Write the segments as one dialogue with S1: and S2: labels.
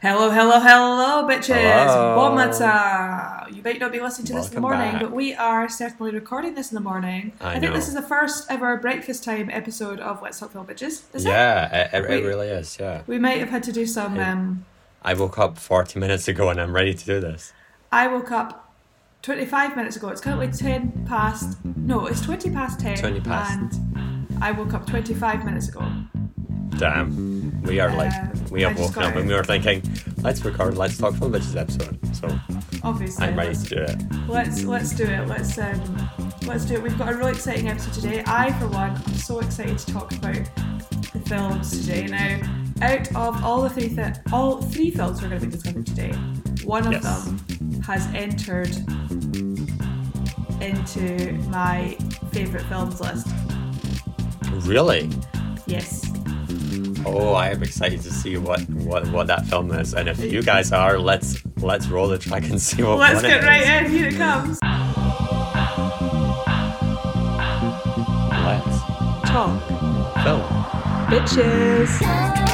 S1: Hello, hello, hello, bitches!
S2: Hello.
S1: You might not be listening to this in the morning,
S2: back.
S1: but we are certainly recording this in the morning.
S2: I
S1: think
S2: know.
S1: this is the first ever breakfast time episode of Let's Talk Film Bitches. Is it?
S2: yeah, it, it, it
S1: Wait.
S2: really is. Yeah,
S1: We might have had to do some.
S2: Yeah.
S1: Um,
S2: I woke up forty minutes ago and I'm ready to do this.
S1: I woke up 25 minutes ago. It's currently 10 past. No, it's 20 past 10.
S2: 20 past.
S1: And I woke up 25 minutes ago.
S2: Damn, we are like
S1: Uh,
S2: we have woken up and we were thinking, let's record, let's talk film bitches episode. So
S1: Obviously.
S2: I'm ready to do it.
S1: Let's let's do it. Let's um let's do it. We've got a really exciting episode today. I for one am so excited to talk about the films today. Now, out of all the three th- all three films we're going to be discussing today, one of
S2: Yes.
S1: them has entered into my favourite films list.
S2: Really?
S1: Yes.
S2: Oh, I am excited to see what what what that film is. And if you guys are, let's let's roll the track and see what.
S1: Let's get right
S2: is.
S1: in. Here it comes.
S2: Let's
S1: Talk,
S2: film.
S1: bitches.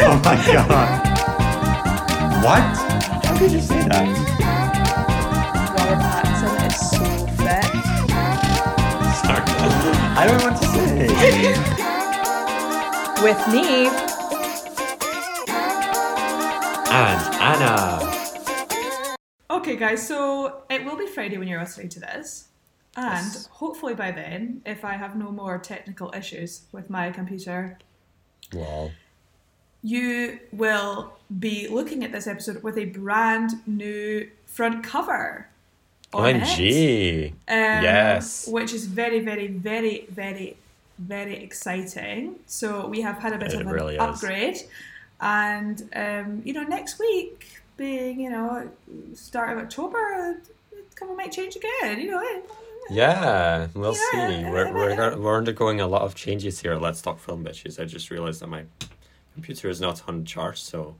S2: Oh my god. What? How could you say that?
S1: Robert Pattinson is so fit.
S2: Sorry. I don't know what to say.
S1: With me,
S2: And Annah.
S1: Okay, guys, so it will be Friday when you're listening to this. And
S2: Yes.
S1: hopefully by then, if I have no more technical issues with my computer,
S2: Lol.
S1: you will be looking at this episode with a brand new front cover. on it,
S2: OMG.
S1: um,
S2: Yes.
S1: Which is very, very, very, very, very exciting. So we have had a bit
S2: It
S1: of an
S2: really is.
S1: upgrade. And, um, you know, next week, being, you know, start of October, cover might change again, you know.
S2: Yeah, we'll
S1: Yeah,
S2: see. We're, we're, we're undergoing a lot of changes here. Let's talk film bitches. I just realized that my computer is not on charge, so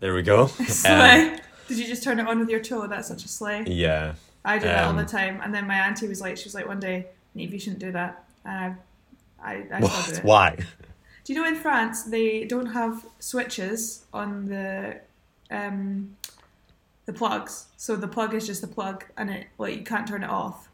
S2: there we go. Um,
S1: Did you just turn it on with your toe? That's such a slay.
S2: yeah.
S1: I do that all the
S2: Um,
S1: time. And then my auntie was like, she was like, one day, Niamh, you shouldn't do that. And I, I, I do
S2: What? Why?
S1: Do you know in France they don't have switches on the um the plugs. So the plug is just the plug and it like you can't turn it off.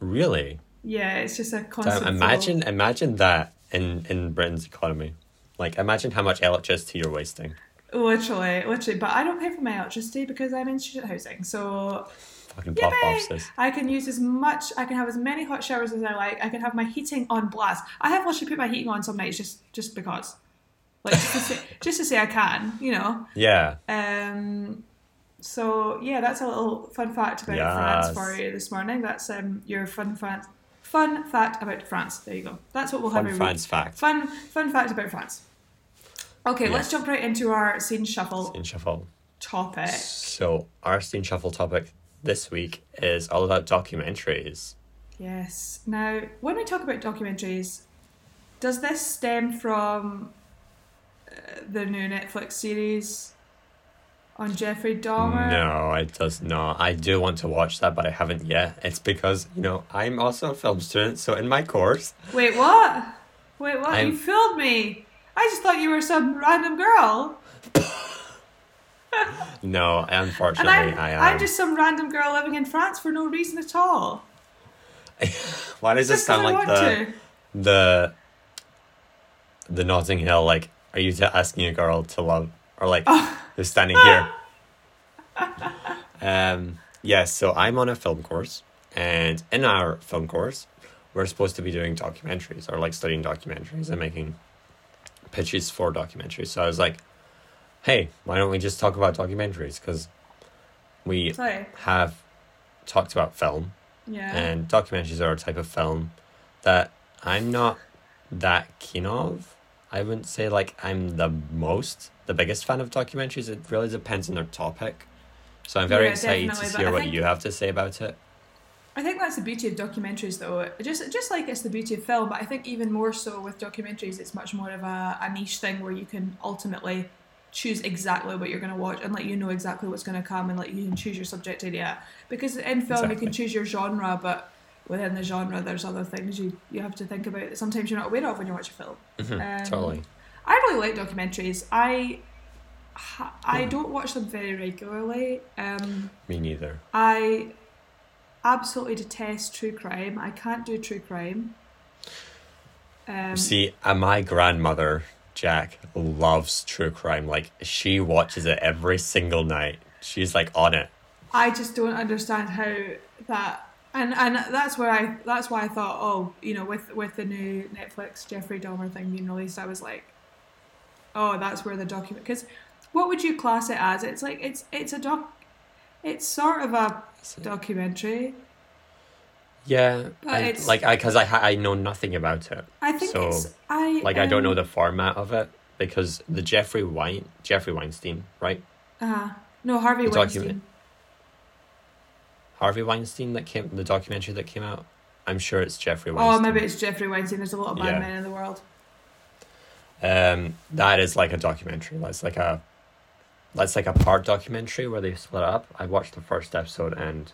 S2: Really?
S1: Yeah, it's just a constant. Flow.
S2: imagine imagine that in, in Britain's economy. Like, imagine how much electricity you're wasting.
S1: Literally, literally. But I don't pay for my electricity because I'm in student housing. So
S2: Fucking pop
S1: Yay!
S2: offices.
S1: I can use as much I can have as many hot showers as I like. I can have my heating on blast. I have literally put my heating on some nights just just because. Like just to say, just to say I can, you know.
S2: Yeah.
S1: Um, so yeah, that's a little fun fact about
S2: Yes.
S1: France for you this morning. That's um your fun fact. Fun fact about France. There you go. That's what we'll
S2: Fun
S1: have. every
S2: France
S1: week.
S2: fact.
S1: Fun fun fact about France. Okay, let's jump right into our scene shuffle
S2: Scene shuffle.
S1: topic.
S2: So, our scene shuffle topic this week is all about documentaries.
S1: Yes. Now, when we talk about documentaries, does this stem from uh, the new Netflix series on Jeffrey Dahmer?
S2: No, it does not. I do want to watch that, but I haven't yet. It's because, you know, I'm also a film student, so in my course,
S1: Wait, what? Wait, what?
S2: I'm-
S1: You fooled me. I just thought you were some random girl.
S2: no, unfortunately,
S1: I'm,
S2: I am.
S1: I'm just some random girl living in France for no reason at all.
S2: Why does
S1: Just 'cause
S2: sound like the the the Notting Hill? Like, are you t- asking a girl to love, or like
S1: Oh.
S2: who's standing here? um. Yes. so I'm on a film course, and in our film course, we're supposed to be doing documentaries or like studying documentaries and making pitches for documentaries. So I was like, hey, why don't we just talk about documentaries? Because we
S1: Sorry.
S2: have talked about film
S1: Yeah.
S2: and documentaries are a type of film that I'm not that keen of. I wouldn't say like I'm the most, the biggest fan of documentaries. It really depends on their topic. So I'm very
S1: Yeah,
S2: excited to hear what
S1: think-
S2: you have to say about it.
S1: I think that's the beauty of documentaries, though. Just just like it's the beauty of film, but I think even more so with documentaries, it's much more of a, a niche thing where you can ultimately choose exactly what you're going to watch and let you know exactly what's going to come and let you can choose your subject area. Because in film, you can choose your genre, but within the genre, there's other things you, you have to think about that sometimes you're not aware of when you watch a film.
S2: Mhm,
S1: Um,
S2: totally.
S1: I really like documentaries. I I don't watch them very regularly. Um,
S2: Me neither.
S1: I absolutely detest true crime. I can't do true crime. Um,
S2: See, uh, my grandmother, Jack, loves true crime. Like, she watches it every single night. She's like on it.
S1: I just don't understand how that and and that's where I that's why I thought oh you know with with the new Netflix Jeffrey Dahmer thing being released I was like oh that's where the document because what would you class it as it's like it's it's a doc it's sort of a documentary
S2: Yeah,
S1: But
S2: I,
S1: it's-
S2: like I because I I know nothing about it.
S1: I think
S2: So,
S1: it's I
S2: Like I don't know
S1: um,
S2: the format of it because the Jeffrey Wein Jeffrey Weinstein right
S1: uh no Harvey
S2: The
S1: Weinstein
S2: document- Harvey Weinstein that came the documentary that came out. I'm sure it's Jeffrey
S1: oh
S2: Weinstein.
S1: maybe it's Jeffrey Weinstein there's a lot of bad
S2: Yeah.
S1: men in the world
S2: Um, that is like a documentary. That's like a, that's like a part documentary where they split up. I watched the first episode and,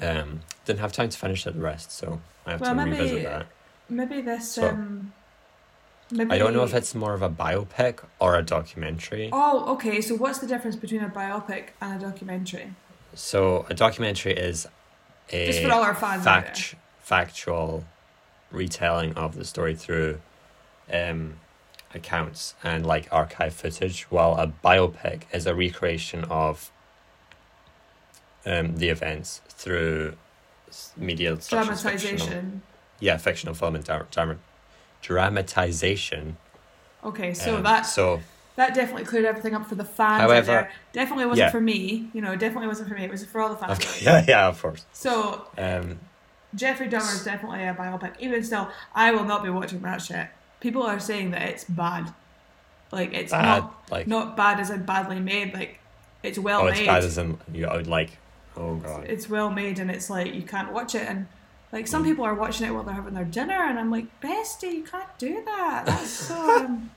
S2: um, didn't have time to finish the rest, so I have
S1: Well,
S2: to
S1: maybe-
S2: revisit that.
S1: maybe this
S2: So-
S1: um maybe
S2: I don't know if it's more of a biopic or a documentary.
S1: oh okay so what's the difference between a biopic and a documentary
S2: So a documentary is a
S1: Just for all our fans
S2: fact, factual retelling of the story through, um, accounts and like archive footage, while a biopic is a recreation of um, the events through media as fictional,
S1: dramatization.
S2: yeah, fictional film and dra- drama, dramatization.
S1: Okay, so
S2: um,
S1: that
S2: so
S1: that definitely cleared everything up for the fans. out
S2: However-
S1: there. definitely wasn't
S2: Yeah.
S1: for me. You know, definitely wasn't for me. It was for all the fans.
S2: okay, yeah, yeah, of course.
S1: So
S2: Um,
S1: Jeffrey Dahmer is definitely a biopic. Even still, I will not be watching that shit. People are saying that it's bad. Like it's
S2: bad,
S1: not
S2: like
S1: not bad as in badly made. Like it's well
S2: oh, it's
S1: made.
S2: bad as in you. I would like. Oh god.
S1: it's well made and it's like you can't watch it and like some
S2: Mm.
S1: people are watching it while they're having their dinner and I'm like bestie you can't do that. That's so um...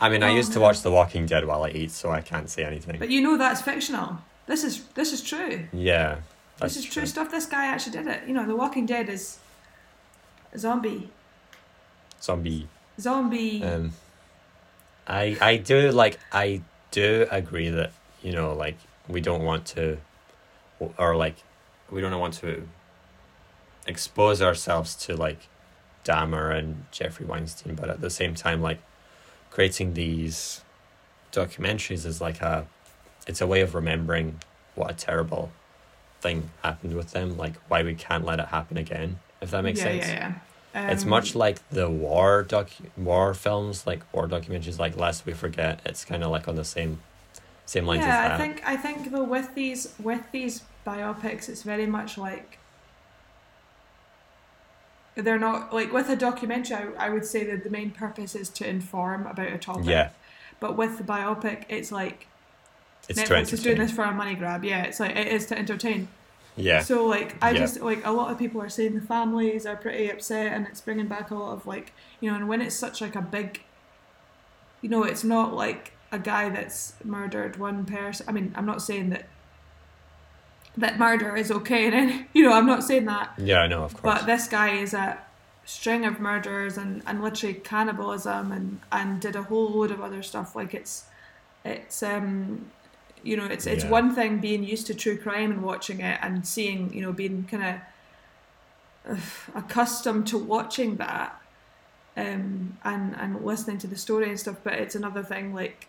S2: I mean, I
S1: Oh,
S2: used to watch The Walking Dead while I eat, so I can't say anything.
S1: but you know that's fictional. This is this is true.
S2: Yeah,
S1: this is true stuff. This guy actually did it. You know The Walking Dead is zombie.
S2: Zombie.
S1: zombie.
S2: Um, I I do like I do agree that you know like we don't want to, or like we don't want to expose ourselves to like Dahmer and Jeffrey Weinstein, but at the same time, like creating these documentaries is like a, it's a way of remembering what a terrible thing happened with them, like why we can't let it happen again. If that makes
S1: yeah,
S2: sense.
S1: yeah yeah
S2: It's
S1: Um,
S2: much like the war doc war films, like war documentaries, like Lest We Forget. It's kind of like on the same same lines
S1: yeah
S2: as that.
S1: I think I think though with these with these biopics it's very much like they're not like with a documentary I, I would say that the main purpose is to inform about a topic.
S2: Yeah,
S1: but with the biopic it's like
S2: it's
S1: Netflix is doing this for a money grab. Yeah it's like it is to entertain.
S2: Yeah,
S1: so like I
S2: Yeah.
S1: just like a lot of people are saying the families are pretty upset and it's bringing back a lot of like you know and when it's such like a big you know it's not like a guy that's murdered one person I mean I'm not saying that that murder is okay and any, you know I'm not saying that
S2: yeah, I know, of course.
S1: but this guy is a string of murders and, and literally cannibalism and, and did a whole load of other stuff. Like it's it's um you know it's it's
S2: Yeah.
S1: one thing being used to true crime and watching it and seeing you know being kind of accustomed to watching that um and and listening to the story and stuff. But it's another thing like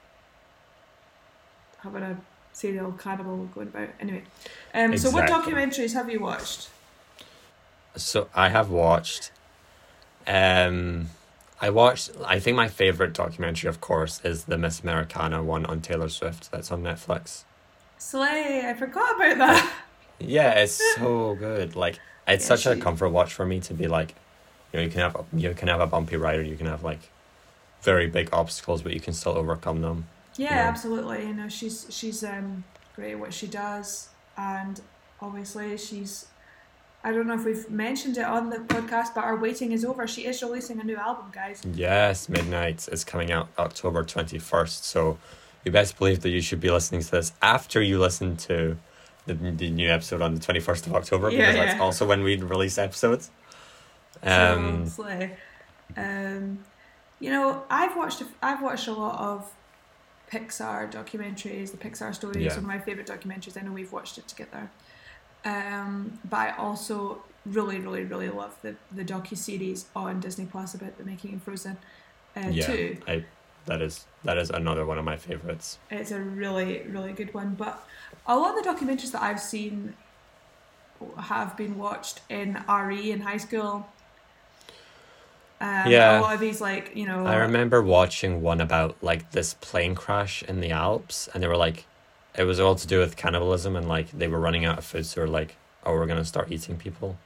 S1: having a serial cannibal going about. Anyway, um so what documentaries have you watched?
S2: So I have watched. Um, I watched. I think my favorite documentary, of course, is the Miss Americana one on Taylor Swift. That's on Netflix.
S1: Slay, I forgot about that.
S2: Yeah, it's so good. Like it's
S1: Yeah,
S2: such a comfort watch for me to be like, you know, you can have you can have a bumpy ride, or you can have like very big obstacles, but you can still overcome them.
S1: Yeah,
S2: Yeah.
S1: absolutely. You know, she's she's um great at what she does, and obviously she's. I don't know if we've mentioned it on the podcast, but our waiting is over. She is releasing a new album, guys.
S2: Yes, Midnight is coming out October 21st. So you best believe that you should be listening to this after you listen to the, the new episode on the 21st of October
S1: Yeah,
S2: because that's also when we release episodes. Um,
S1: so. Um, You know, I've watched I've watched a lot of Pixar documentaries, the Pixar stories.
S2: Yeah.
S1: One of my favorite documentaries. I know we've watched it together. Um, but I also really, really, really love the the docu series on Disney Plus about the making of Frozen uh,
S2: yeah. I that is that is another one of my favorites.
S1: It's a really, really good one. But a lot of the documentaries that I've seen have been watched in RE in high school. Um,
S2: Yeah.
S1: A lot of these, like, you know.
S2: I remember watching one about like this plane crash in the Alps, and they were like, it was all to do with cannibalism, and like they were running out of food, so they were like, oh, we're gonna start eating people.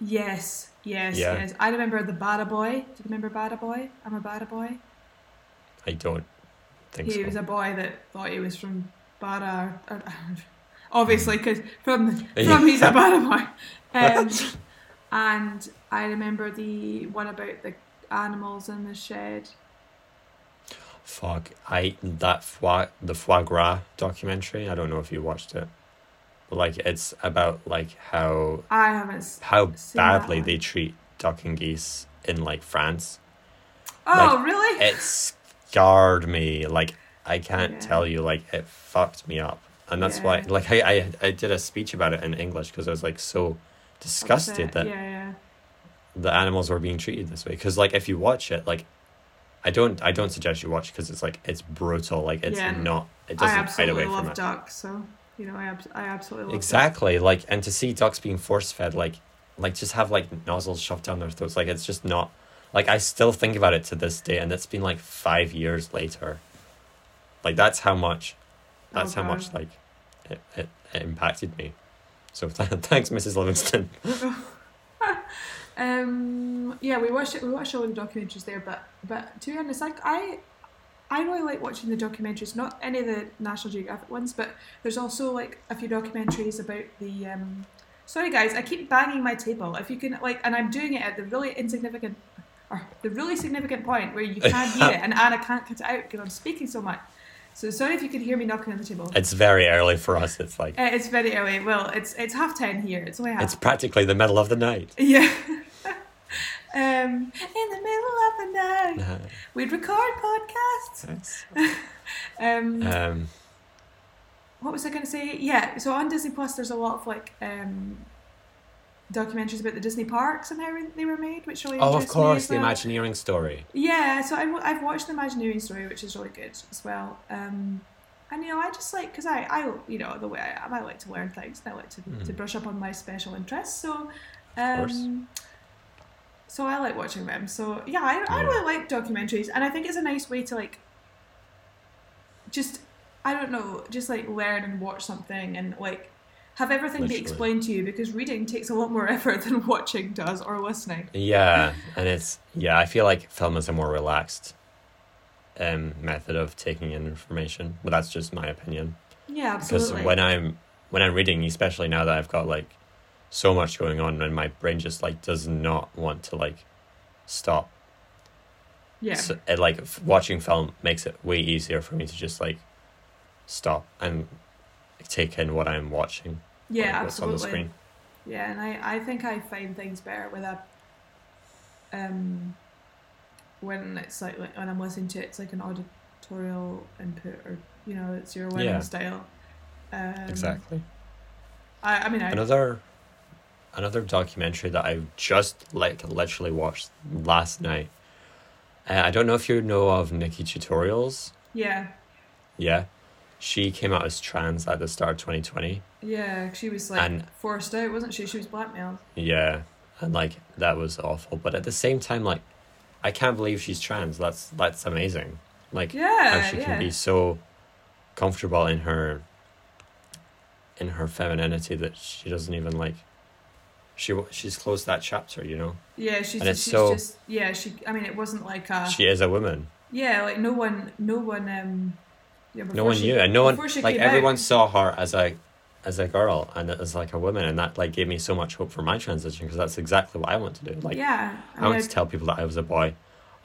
S1: Yes, yes,
S2: Yeah.
S1: yes. I remember the Bada Boy. Do you remember Bada Boy? I'm a Bada Boy.
S2: I don't think
S1: He
S2: so.
S1: was a boy that thought he was from Bada. Or, obviously, because from from he's a Bada Boy. Um, and I remember the one about the animals in the shed.
S2: Fuck, I that foie the foie gras documentary. I don't know if you watched it, but like it's about like how
S1: I haven't.
S2: how badly they treat duck and geese in like France.
S1: Oh,
S2: Like,
S1: really?
S2: It scarred me. Like I can't
S1: Yeah.
S2: tell you. Like it fucked me up, and that's why. Like I I, I did a speech about it in English because I was like so disgusted that
S1: Yeah, yeah.
S2: the animals were being treated this way. Because like if you watch it, like I don't I don't suggest you watch because it's like it's brutal. Like it's
S1: Yeah.
S2: not. It
S1: I
S2: doesn't hide away from
S1: love
S2: it.
S1: ducks, so you know, I, abs- I absolutely love
S2: Exactly. Like and to see ducks being force fed, like like just have like nozzles shoved down their throats. Like it's just not. Like I still think about it to this day, and it's been like five years later. Like that's how much.
S1: Oh,
S2: That's how much like it, it, it impacted me. So thanks, Mrs. Livingston.
S1: Um, yeah, we watched it. We watched all the documentaries there, but but to be honest, like I, I really like watching the documentaries. Not any of the National Geographic ones, but there's also like a few documentaries about the. Um, sorry, guys, I keep banging my table. If you can like, and I'm doing it at the really insignificant, or the really significant point where you can't hear it, and Annah can't cut it out because I'm speaking so much. So sorry if you can hear me knocking on the table.
S2: It's very early for us. It's like
S1: Uh, it's very early. Well, it's it's half ten here. It's only half.
S2: it's practically the middle of the night.
S1: Yeah. um, in the middle of the night,
S2: Uh,
S1: we'd record podcasts. Um,
S2: um,
S1: what was I going to say? Yeah, so on Disney Plus, there's a lot of like um, documentaries about the Disney parks and how they were made, which really
S2: oh, of course,
S1: as
S2: the. Imagineering story.
S1: Yeah, so I, I've watched the Imagineering story, which is really good as well. Um, and you know, I just like because I, I, you know, the way I am, I like to learn things. And I like to, to
S2: Mm.
S1: brush up on my special interests. So, um, so I like watching them. So yeah, I, I really like documentaries, and I think it's a nice way to like, just I don't know, just like learn and watch something and like have everything be explained to you because reading takes a lot more effort than watching does or listening.
S2: Yeah, and it's yeah. I feel like film is a more relaxed um, method of taking in information, but that's just my opinion.
S1: Yeah, absolutely.
S2: Because when I'm when I'm reading, especially now that I've got like so much going on, and my brain just like does not want to like stop.
S1: yeah.
S2: So, it, like f- watching film makes it way easier for me to just like stop and take in what I'm watching.
S1: Yeah,
S2: like, what's on the
S1: absolutely.
S2: screen.
S1: Yeah, and I, I think I find things better with a um when it's like, like when I'm listening to it, it's like an auditorial input or you know, it's your learning
S2: Yeah.
S1: style. Um,
S2: Exactly.
S1: I, I mean, I,
S2: Another another documentary that I just like literally watched last night. Uh, I don't know if you know of NikkieTutorials.
S1: yeah,
S2: Yeah, she came out as trans at the start of twenty twenty.
S1: yeah, she was like
S2: And-
S1: forced out, wasn't she? She was blackmailed.
S2: Yeah, and like that was awful. But at the same time, like I can't believe she's trans. That's that's amazing. Like
S1: Yeah,
S2: how she
S1: yeah.
S2: can be so comfortable in her in her femininity that she doesn't even like. She she's closed that chapter, you know.
S1: Yeah, she's,
S2: And it's
S1: she's
S2: so-
S1: just yeah. She, I mean, it wasn't like a
S2: She is a woman.
S1: yeah, like no one, no one, um, yeah,
S2: no one
S1: she-
S2: knew and no one like everyone saw her as a as a girl and as like a woman and that like gave me so much hope for my transition because that's exactly what i want to do. Like
S1: yeah,
S2: i want
S1: mean,
S2: to tell people that i was a boy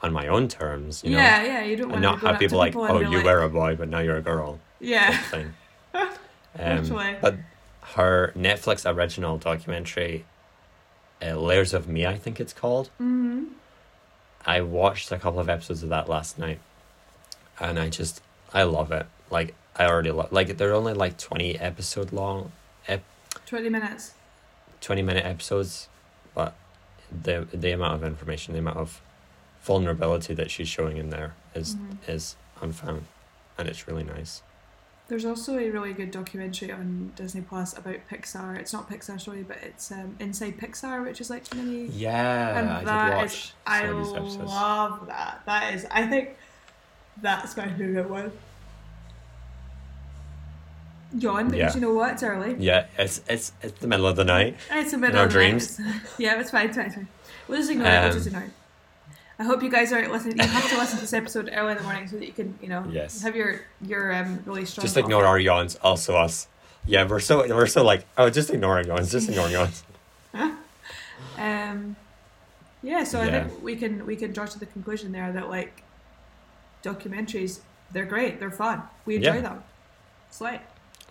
S2: on my own terms you know?
S1: Yeah, yeah. You don't want
S2: and
S1: to
S2: not have people like
S1: and
S2: oh you
S1: like,
S2: were a boy but now you're a girl
S1: yeah,
S2: thing. Um, but her netflix original documentary uh, layers of me i think it's called.
S1: Hmm
S2: I watched a couple of episodes of that last night, and I just I love it. Like I already love like they're only like twenty episode long, ep-
S1: Twenty minutes.
S2: twenty minute episodes, but the the amount of information, the amount of vulnerability that she's showing in there is
S1: Mhm.
S2: is unfound, and it's really nice.
S1: There's also a really good documentary on Disney Plus about Pixar. It's not Pixar, sorry, but it's um, Inside Pixar, which is like mini.
S2: Yeah,
S1: and
S2: I
S1: that
S2: did
S1: is-
S2: watch
S1: I
S2: of these episodes.
S1: love that. That is, I think, that's my favorite one. Yawn, because
S2: Yeah.
S1: you know what? It's early.
S2: Yeah, it's it's it's the middle of the night.
S1: It's a middle
S2: In our
S1: of the night. yeah, it's fine, it's fine, it's fine. We'll just ignore it. We'll just
S2: Um,
S1: ignore it. I hope you guys aren't listening. You have to listen to this episode early in the morning so that you can, you know,
S2: Yes.
S1: have your your um, really strong.
S2: Just ignore our yawns. Also us. Yeah, we're so we're so like oh, just ignore yawns. Just ignore yawns.
S1: Um, yeah, so I think we can we can draw to the conclusion there that like documentaries, they're great, they're fun, we enjoy
S2: Yeah.
S1: them. Slay.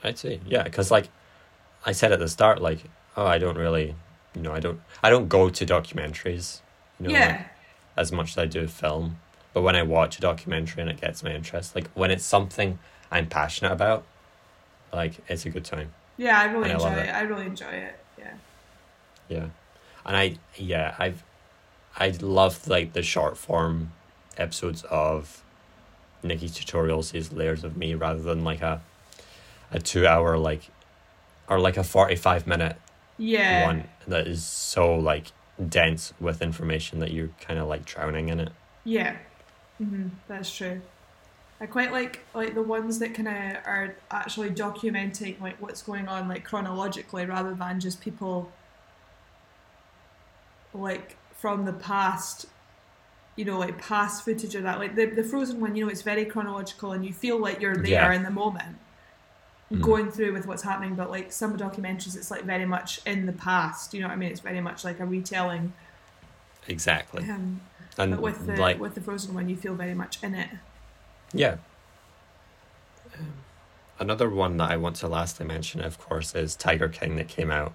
S2: I'd say yeah, because like I said at the start, like oh, I don't really, you know, I don't I don't go to documentaries. You know, like,
S1: yeah,
S2: as much as I do film. But when I watch a documentary and it gets my interest, like when it's something I'm passionate about, like it's a good time.
S1: yeah, I really
S2: And
S1: enjoy it.
S2: it.
S1: I really enjoy it. Yeah.
S2: Yeah, and I yeah I've I love like the short form episodes of NikkieTutorials, these layers of me, rather than like a a two hour like or like a forty five minute
S1: Yeah.
S2: one that is so like dense with information that you're kind of like drowning in it.
S1: Yeah, hmm that's true. I quite like like the ones that kind of are actually documenting like what's going on like chronologically rather than just people like from the past you know like past footage of that like the, the frozen one you know it's very chronological and you feel like you're there
S2: Yeah.
S1: in the moment
S2: Mhm.
S1: going through with what's happening but like some documentaries it's like very much in the past you know what i mean it's very much like a retelling
S2: Exactly,
S1: um,
S2: and
S1: but with the
S2: like
S1: with the frozen one you feel very much in it
S2: Yeah. Um, Another one that I want to lastly mention, of course, is Tiger King that came out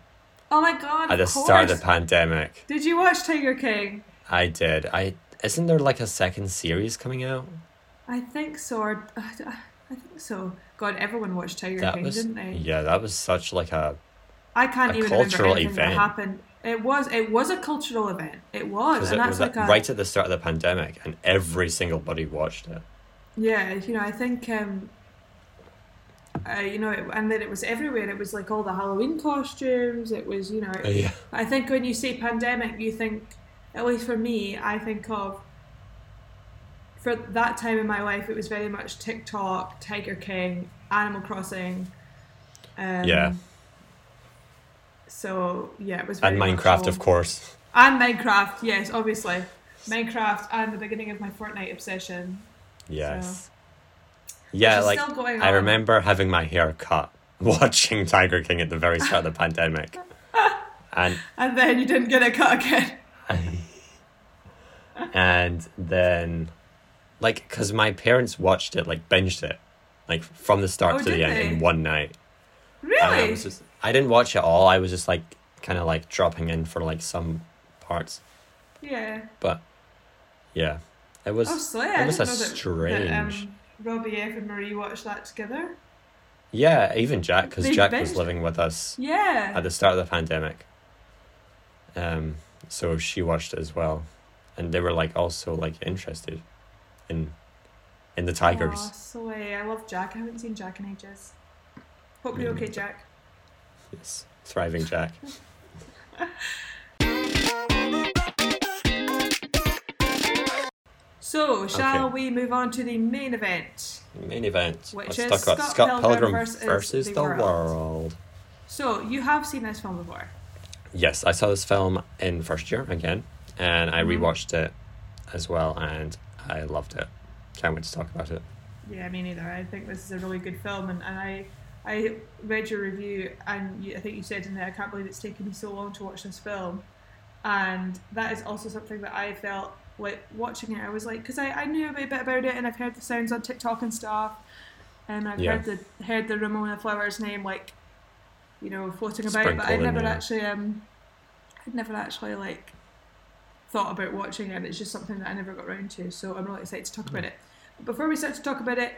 S1: Oh my god!
S2: at the
S1: of
S2: start of the pandemic.
S1: Did you watch Tiger King?
S2: I did. I isn't there like a second series coming out?
S1: I think so. Or, I think so. God, everyone watched Tiger
S2: That
S1: King,
S2: was
S1: didn't they?
S2: yeah, that was such like a
S1: I can't
S2: a
S1: even remember
S2: cultural
S1: that
S2: event.
S1: happened. It was. It was a cultural event. It was, and
S2: it
S1: that's
S2: was
S1: like a
S2: right at the start of the pandemic, and every single buddy watched it.
S1: yeah. You know, I think. um uh, you know, it, and then it was everywhere. It was like all the Halloween costumes. It was, you know,
S2: Yeah,
S1: I think when you say pandemic, you think, at least for me, I think of for that time in my life, it was very much TikTok, Tiger King, Animal Crossing. Um,
S2: Yeah.
S1: So yeah, it was very
S2: and Minecraft, of course.
S1: and Minecraft. Yes, obviously, Minecraft and the beginning of my Fortnite obsession.
S2: Yes. Yeah, like
S1: still going
S2: I remember having my hair cut watching Tiger King at the very start of the pandemic, and
S1: And then you didn't get a cut again.
S2: And then like because my parents watched it like binged it like from the start
S1: Oh,
S2: to the end
S1: they?
S2: in one night
S1: Really?
S2: just I didn't watch it all I was just like kind of like dropping in for like some parts
S1: yeah.
S2: but yeah it was
S1: Oh, slay! I
S2: it was
S1: didn't
S2: a
S1: know that,
S2: strange
S1: um, Robbie F and Marie watched that together.
S2: yeah even Jack because Jack was living with us
S1: Yeah.
S2: at the start of the pandemic um so she watched it as well and they were like also like interested in in the tigers oh,
S1: Aw, slay. I love Jack. I haven't seen Jack in ages. Hope you're
S2: Me
S1: okay.
S2: Mm.
S1: Jack.
S2: Yes, thriving Jack.
S1: So, shall
S2: Okay.
S1: we move on to the main event?
S2: Main event.
S1: Which
S2: Let's
S1: is
S2: talk about
S1: Scott
S2: Scott
S1: Pilgrim
S2: Pilgrim
S1: versus
S2: versus,
S1: the
S2: the,
S1: World.
S2: world.
S1: So, you have seen this film before.
S2: Yes, I saw this film in first year again, and I
S1: Mhm.
S2: rewatched it as well, and I loved it. Can't wait to talk about it.
S1: Yeah, me neither. I think this is a really good film, and, and I I read your review, and you, I think you said in there, I can't believe it's taken me so long to watch this film. And that is also something that I felt like watching it. I was like, because I, I knew a bit about it, and I've heard the sounds on TikTok and stuff, and I've
S2: Yeah.
S1: heard the heard the Ramona Flowers name like, you know, floating about, but I never actually um, I'd never actually like thought about watching it. It's just something that I never got around to, so I'm really excited to talk about it. But before we start to talk about it,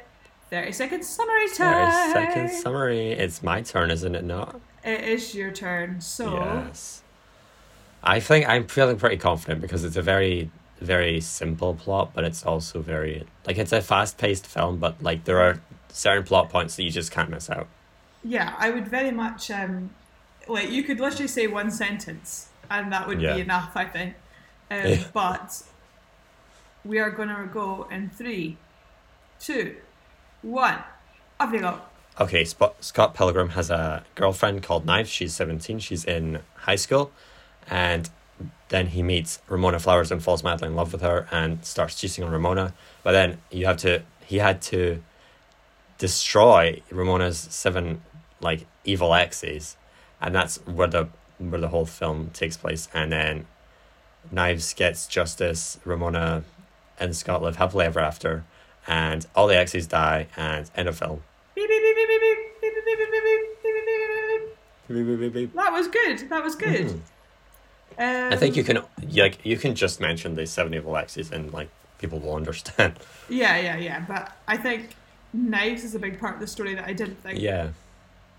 S1: 30 second summary time.
S2: 30 second summary. It's my turn, isn't it not?
S1: It is your turn. So,
S2: Yes. I think I'm feeling pretty confident because it's a very, very simple plot, but it's also very like it's a fast paced film, but like there are certain plot points that you just can't miss out.
S1: yeah, I would very much um, like you could literally say one sentence, and that would
S2: Yeah.
S1: be enough, I think. Um,
S2: Yeah.
S1: But we are going to go in three, two, one. Off you go.
S2: Okay, Spot, Scott Pilgrim has a girlfriend called Knives. She's 17. She's in high school. And then he meets Ramona Flowers and falls madly in love with her and starts cheating on Ramona. But then you have to, he had to destroy Ramona's seven, like, evil exes. And that's where the, where the whole film takes place. And then Knives gets justice, Ramona and Scott live happily ever after, and all the exes die, and end of film.
S1: That was good. That was good.
S2: Mm.
S1: Um,
S2: I think you can like you can just mention the seventy of exes and like people will understand.
S1: Yeah, yeah, yeah. But I think knives is a big part of the story that I didn't think.
S2: Yeah.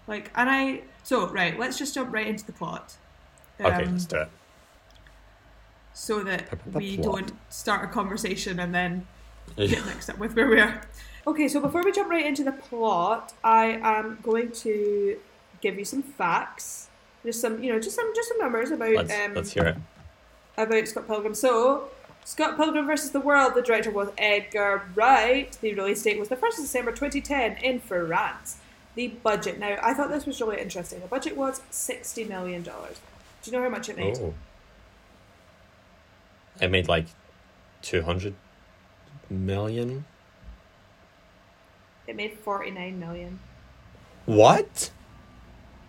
S1: Like, and I so right. Let's just jump right into the plot. Um, okay,
S2: let's do it.
S1: So that
S2: The
S1: we
S2: plot.
S1: don't start a conversation and then get mixed up with where we are. Okay, so before we jump right into the plot, I am going to give you some facts. Just some, you know, just some, just some numbers about
S2: Let's
S1: um,
S2: let's hear it.
S1: about Scott Pilgrim. So, Scott Pilgrim versus the World. The director was Edgar Wright. The release date was the first of December 2010 in France. The budget. Now, I thought this was really interesting. The budget was sixty million dollars. Do you know how much it made?
S2: Oh. It made like two hundred million.
S1: It made forty nine million.
S2: What?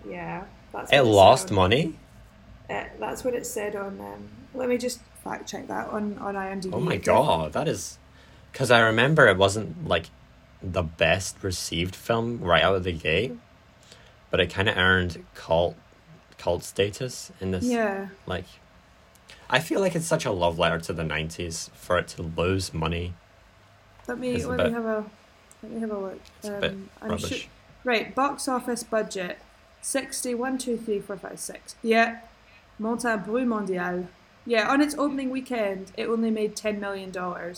S1: Yeah, that's.
S2: It lost money?
S1: Uh, that's what it said on. Um, let me just fact check that on on IMDb.
S2: Oh my god, that is because I remember it wasn't like the best received film right out of the gate, but it kind of earned cult cult status in this.
S1: Yeah,
S2: Like, I feel like it's such a love letter to the nineties for it to lose money.
S1: let me let
S2: bit-
S1: me have a let me have a look.
S2: It's a bit
S1: Um, I'm
S2: rubbish.
S1: sure- Right, box office budget 60, 1, 2, 3, 4, 5, 6. Yeah, Monta Brut Mondial. Yeah, on its opening weekend, it only made $10 million. Um,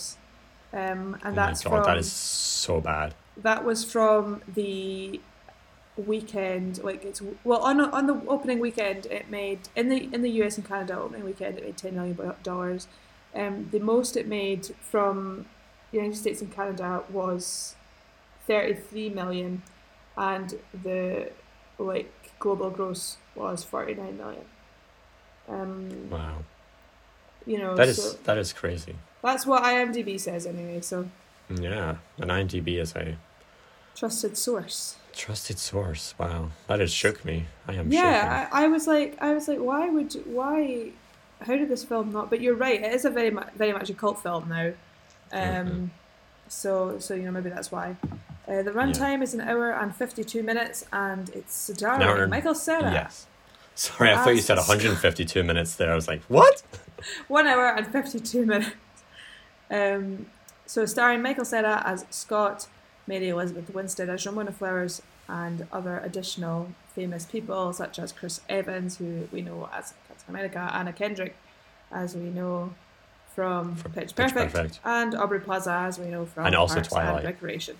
S1: and
S2: oh
S1: that's
S2: my god,
S1: from,
S2: that is so bad.
S1: that was from the weekend like it's well on on the opening weekend it made in the in the US and Canada opening weekend it made 10 million dollars. Um the most it made from the United States and Canada was 33 million and the like global gross was 49 million. Um
S2: Wow,
S1: you know
S2: that is
S1: so
S2: that is crazy.
S1: that's what IMDb says anyway so.
S2: Yeah, an IMDb is a
S1: trusted source
S2: trusted source. Wow, that has shook me. I am
S1: yeah I, I was like i was like why would why how did this film not but you're right it is a very much very much a cult film now um so so you know maybe that's why uh, the runtime is an hour and 52 minutes and it's starring michael. Cera
S2: Yes. Sorry, I thought you said 152 minutes there. I was like, what?
S1: one hour and 52 minutes um so starring michael Cera as scott mary elizabeth winstead as ramona flowers and other additional famous people such as chris evans who we know as captain america anna kendrick as we know from,
S2: From
S1: pitch,
S2: Pitch
S1: perfect,
S2: Perfect.
S1: and aubrey plaza as we know from
S2: And also
S1: Parks
S2: Twilight.
S1: and recreation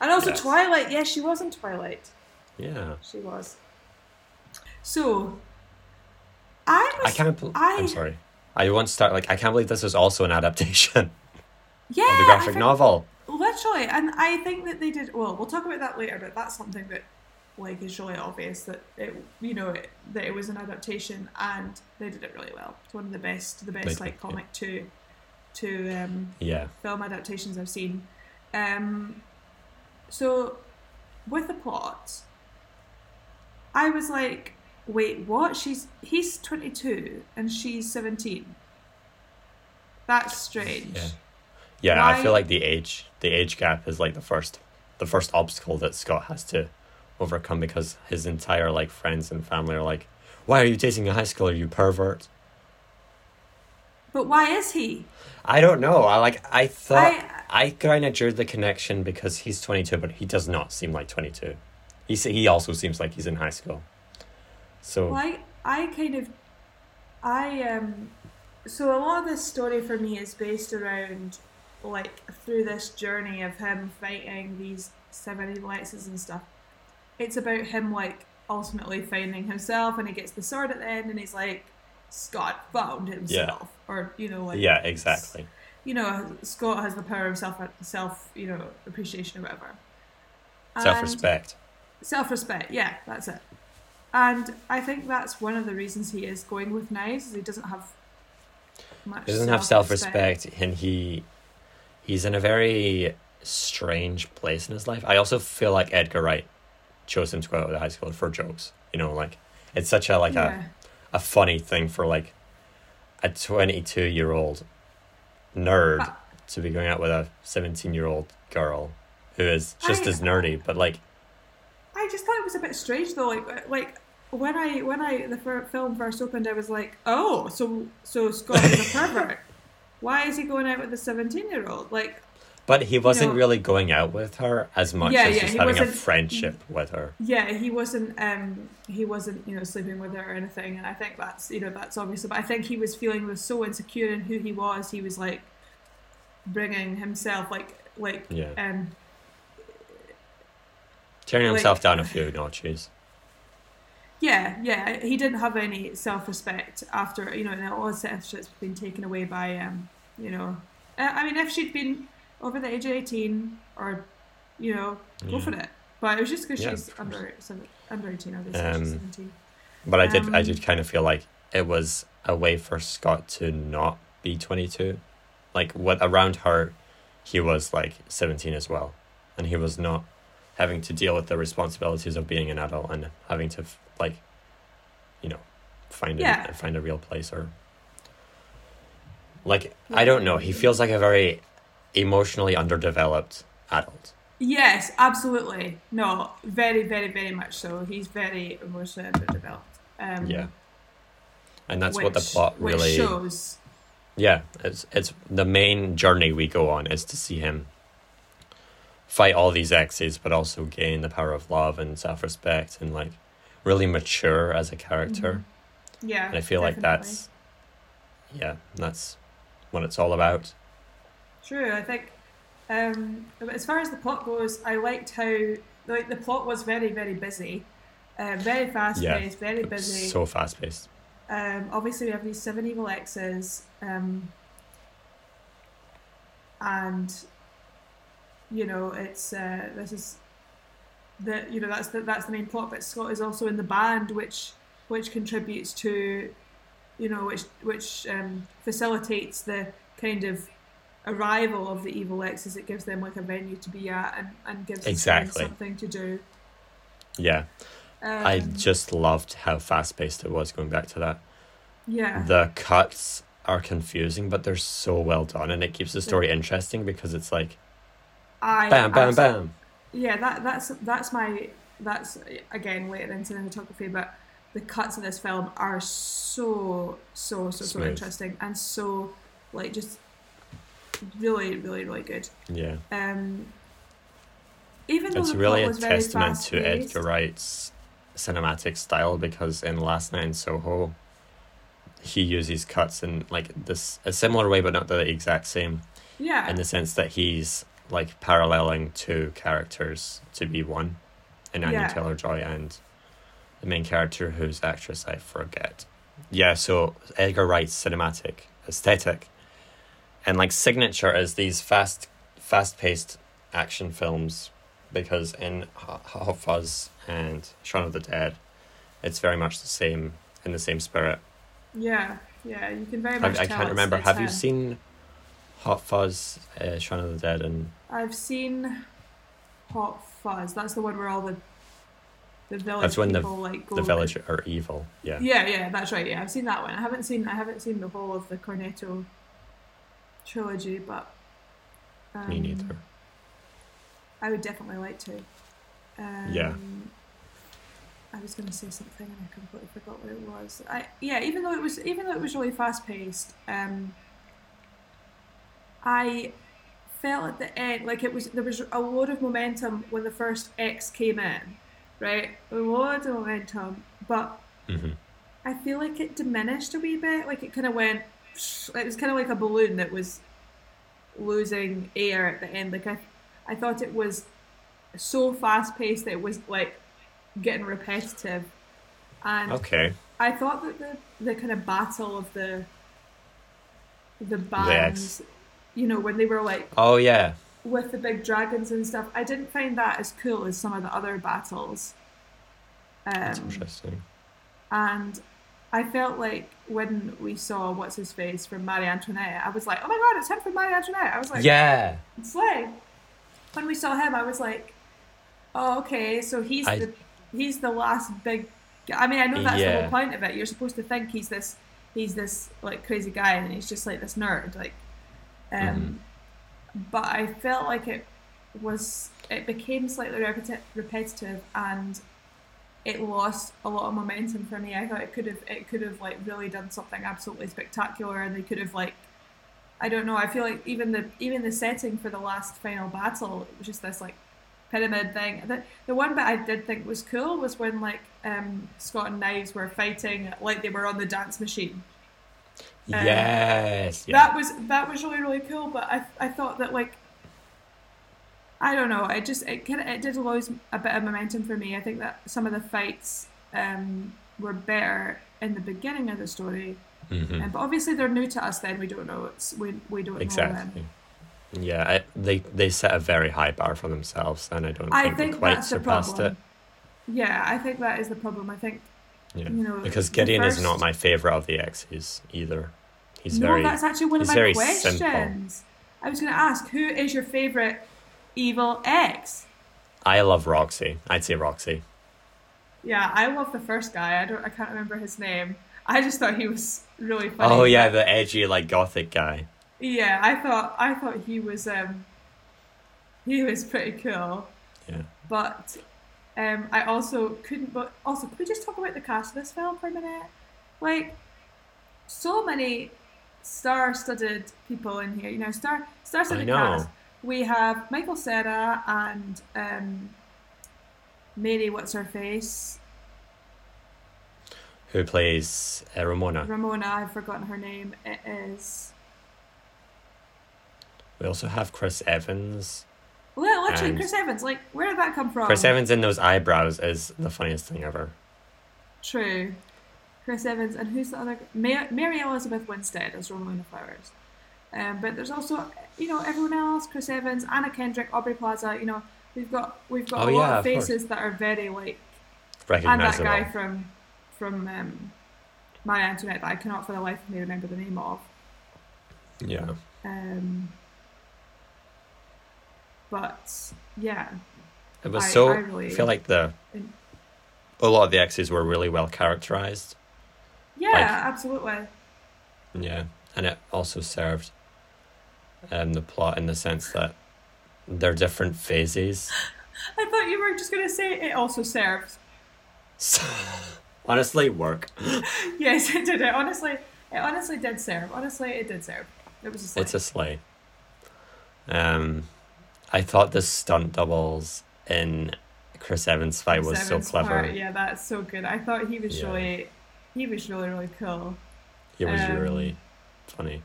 S1: and also
S2: Yes.
S1: twilight yes she was in twilight
S2: Yeah.
S1: she was so i was
S2: I can't. bel
S1: I-
S2: I'm sorry. I want to start like I can't believe this is also an adaptation
S1: yeah
S2: of the graphic novel.
S1: Literally, and I think that they did well. We'll talk about that later, but that's something that like is really obvious that it, you know, it, that it was an adaptation and they did it really well. It's one of the best, the best
S2: did,
S1: like
S2: yeah.
S1: comic to to um,
S2: Yeah.
S1: film adaptations I've seen. Um, so with the plot, I was like, wait, what? She's he's twenty two and she's seventeen. That's strange.
S2: Yeah. Yeah, I feel like the age the age gap is like the first the first obstacle that Scott has to overcome because his entire like friends and family are like, Why are you dating a high schooler, you pervert?
S1: But why is he?
S2: I don't know. I like. I thought
S1: I-
S2: I, kind of drew the connection because he's twenty two, but he does not seem like twenty two. He se- he also seems like he's in high school. So
S1: Well, I, I kind of, I um, so a lot of this story for me is based around like through this journey of him fighting these seven evil exes and stuff. It's about him like ultimately finding himself, and he gets the sword at the end, and he's like, Scott found himself, or you know, like
S2: yeah, exactly.
S1: you know, Scott has the power of self self you know appreciation or whatever.
S2: Self respect.
S1: Self respect, yeah, that's it. And I think that's one of the reasons he is going with knives. Is he doesn't have much.
S2: He doesn't have self respect and he he's in a very strange place in his life. I also feel like Edgar Wright chose him to go out of high school for jokes. You know, like it's such a like
S1: Yeah,
S2: a a funny thing for like a twenty two year old nerd to be going out with a seventeen year old girl who is just
S1: I-
S2: as nerdy, but like
S1: I just thought it was a bit strange though. Like, uh, like when I when I the film first opened, I was like, oh, so so Scott is a pervert. Why is he going out with a seventeen year old? Like,
S2: but he wasn't
S1: know-
S2: really going out with her as much
S1: Yeah,
S2: as
S1: yeah,
S2: just
S1: he
S2: having a friendship with her.
S1: yeah, he wasn't um he wasn't you know sleeping with her or anything, and I think that's you know that's obviously. But I think he was feeling was so insecure in who he was. He was like bringing himself like like
S2: Yeah.
S1: um
S2: Turning
S1: Like-
S2: himself down a few notches.
S1: Yeah, yeah. He didn't have any self respect after you know, and all his self respect's been taken away by um, you know. Uh, I mean, if she'd been over the age of eighteen, or you know, go
S2: Yeah.
S1: for it. But it was just because
S2: Yeah,
S1: she's under seven, under eighteen, obviously
S2: Um,
S1: she's seventeen.
S2: But I did I
S1: Um,
S2: did kind of feel like it was a way for Scott to not be 22. Like what around her he was like 17 as well and he was not having to deal with the responsibilities of being an adult and having to like you know find
S1: Yeah.
S2: a find a real place or like I don't know he feels like a very emotionally underdeveloped adult.
S1: Yes, absolutely. No, very, very, very much so. He's very emotionally underdeveloped. Um,
S2: Yeah. And that's what the plot really
S1: shows.
S2: Yeah, it's it's the main journey we go on is to see him fight all these exes, but also gain the power of love and self respect and like really mature as a character.
S1: Yeah,
S2: And I feel like that's yeah, that's what it's all about.
S1: True, I think. Um, as far as the plot goes, I liked how like the plot was very very busy, uh, very fast
S2: Yeah,
S1: paced, very busy.
S2: So fast paced.
S1: um, obviously, we have these seven evil exes, um, and you know it's uh, this is the you know that's the that's the main plot. But Scott is also in the band, which which contributes to you know which which um, facilitates the kind of arrival of the evil exes. It gives them like a venue to be at and and gives them
S2: Exactly.
S1: something to do.
S2: Yeah.
S1: Um,
S2: I just loved how fast paced it was going back to that.
S1: yeah
S2: The cuts are confusing, but they're so well done and it keeps the story interesting because it's like
S1: I
S2: bam bam bam.
S1: Yeah, that that's that's my that's again later into cinematography, but the cuts of this film are so so so so interesting and so like just really really really good.
S2: Yeah.
S1: Um, even though
S2: It's really a testament to Edgar Wright's cinematic style because in Last Night in Soho, he uses cuts in like this a similar way, but not the exact same.
S1: Yeah,
S2: In the sense that he's like paralleling two characters to be one, in Anya
S1: Yeah.
S2: Taylor Joy and the main character whose actress I forget. Yeah, so Edgar Wright's cinematic aesthetic and like signature is these fast, fast-paced action films because in Hot Fuzz and Shaun of the Dead, it's very much the same in the same spirit.
S1: yeah, yeah. You can very
S2: I,
S1: much.
S2: I
S1: tell
S2: can't remember. Have you seen Hot Fuzz, uh, Shaun of the Dead, and
S1: I've seen Hot Fuzz. That's the one where all the the village
S2: That's when the-
S1: people like go
S2: the village are evil? Yeah.
S1: Yeah, yeah, that's right. Yeah, I've seen that one. I haven't seen I haven't seen the whole of the Cornetto trilogy, but um,
S2: Me neither.
S1: I would definitely like to. Um,
S2: Yeah.
S1: I was going to say something and I completely forgot what it was. I yeah, even though it was even though it was really fast paced, um, I felt at the end like it was there was a lot of momentum when the first ex came in, right? A lot of momentum, but
S2: hmm
S1: I feel like it diminished a wee bit. Like it kind of went. It was kind of like a balloon that was losing air at the end. Like I, I thought it was so fast paced that it was like getting repetitive, and
S2: Okay.
S1: I thought that the the kind of battle of the the bands, you know, when they were like
S2: Oh yeah.
S1: with the big dragons and stuff, I didn't find that as cool as some of the other battles.
S2: That's
S1: Um,
S2: interesting.
S1: and I felt like when we saw what's his face from Marie Antoinette, I was like, oh my god, it's him from Marie Antoinette. I was like,
S2: yeah.
S1: it's like when we saw him, I was like, oh okay, so he's
S2: I-
S1: the he's the last big. I mean, I know that's the whole point of it. You're supposed to think he's this he's this like crazy guy, and he's just like this nerd, like. Um, But I felt like it was it became slightly repeti- repetitive and it lost a lot of momentum for me. I thought it could have it could have like really done something absolutely spectacular, and they could have like I don't know. I feel like even the even the setting for the last final battle was just this like pyramid thing. The the one bit I did think was cool was when like um, Scott and Knives were fighting like they were on the dance machine.
S2: Yes. Yeah.
S1: That was that was really really cool. But I I thought that like I don't know. It just it kind of it did lose a bit of momentum for me. I think that some of the fights um, were better in the beginning of the story,
S2: Mhm.
S1: um, but obviously they're new to us. Then we don't know. It's we we don't.
S2: Exactly. Yeah, I, they they set a very high bar for themselves, and I don't
S1: I
S2: think,
S1: think
S2: they quite surpassed it.
S1: Yeah, I think that is the problem. I think
S2: Yeah,
S1: you know
S2: because Gideon is not my favorite of the X's either. He's
S1: no,
S2: very
S1: that's actually one of my questions.
S2: simple.
S1: I was going to ask, who is your favorite evil X?
S2: I love Roxy. I'd say Roxy.
S1: Yeah, I love the first guy. I don't. I can't remember his name. I just thought he was really funny.
S2: Oh yeah, the edgy like gothic guy.
S1: Yeah, I thought I thought he was um he was pretty cool.
S2: Yeah.
S1: But um I also couldn't but also could we just talk about the cast of this film for a minute? Like so many star studded people in here, you know, star star studded
S2: know.
S1: cast. We have Michael Cera and um Mary what's her face?
S2: Who plays uh, Ramona?
S1: Ramona, I've forgotten her name. It is
S2: We also have Chris Evans.
S1: Well, literally,
S2: And-
S1: Chris Evans. Like, where did that come from?
S2: Chris Evans in those eyebrows is the funniest thing ever.
S1: True. Chris Evans, and who's the other? Ma- Mary Elizabeth Winstead as Ramona Flowers. Um, but there's also, you know, everyone else: Chris Evans, Anna Kendrick, Aubrey Plaza. You know, we've got we've got
S2: Oh,
S1: a lot
S2: yeah,
S1: of
S2: of
S1: faces that are very like, and that guy from from um, Marie Antoinette that I cannot for the life of me remember the name of.
S2: Yeah.
S1: Um, but yeah,
S2: It was
S1: I-
S2: so.
S1: I
S2: I, feel like the a lot of the X's were really well characterized.
S1: yeah,
S2: Like-
S1: absolutely.
S2: Yeah, and it also served um, the plot in the sense that they're different phases.
S1: I thought you were just gonna say it also serves.
S2: So, honestly, work.
S1: Yes, it did. It honestly, it honestly did serve. Honestly, it did serve. It was just like,
S2: It's a slay. Um, I thought the stunt doubles in Chris Evans' fight was so
S1: Seven's
S2: clever.
S1: part. Yeah, that's so good. I thought he was
S2: Yeah.
S1: really, he was really really cool.
S2: He was
S1: Um,
S2: really funny.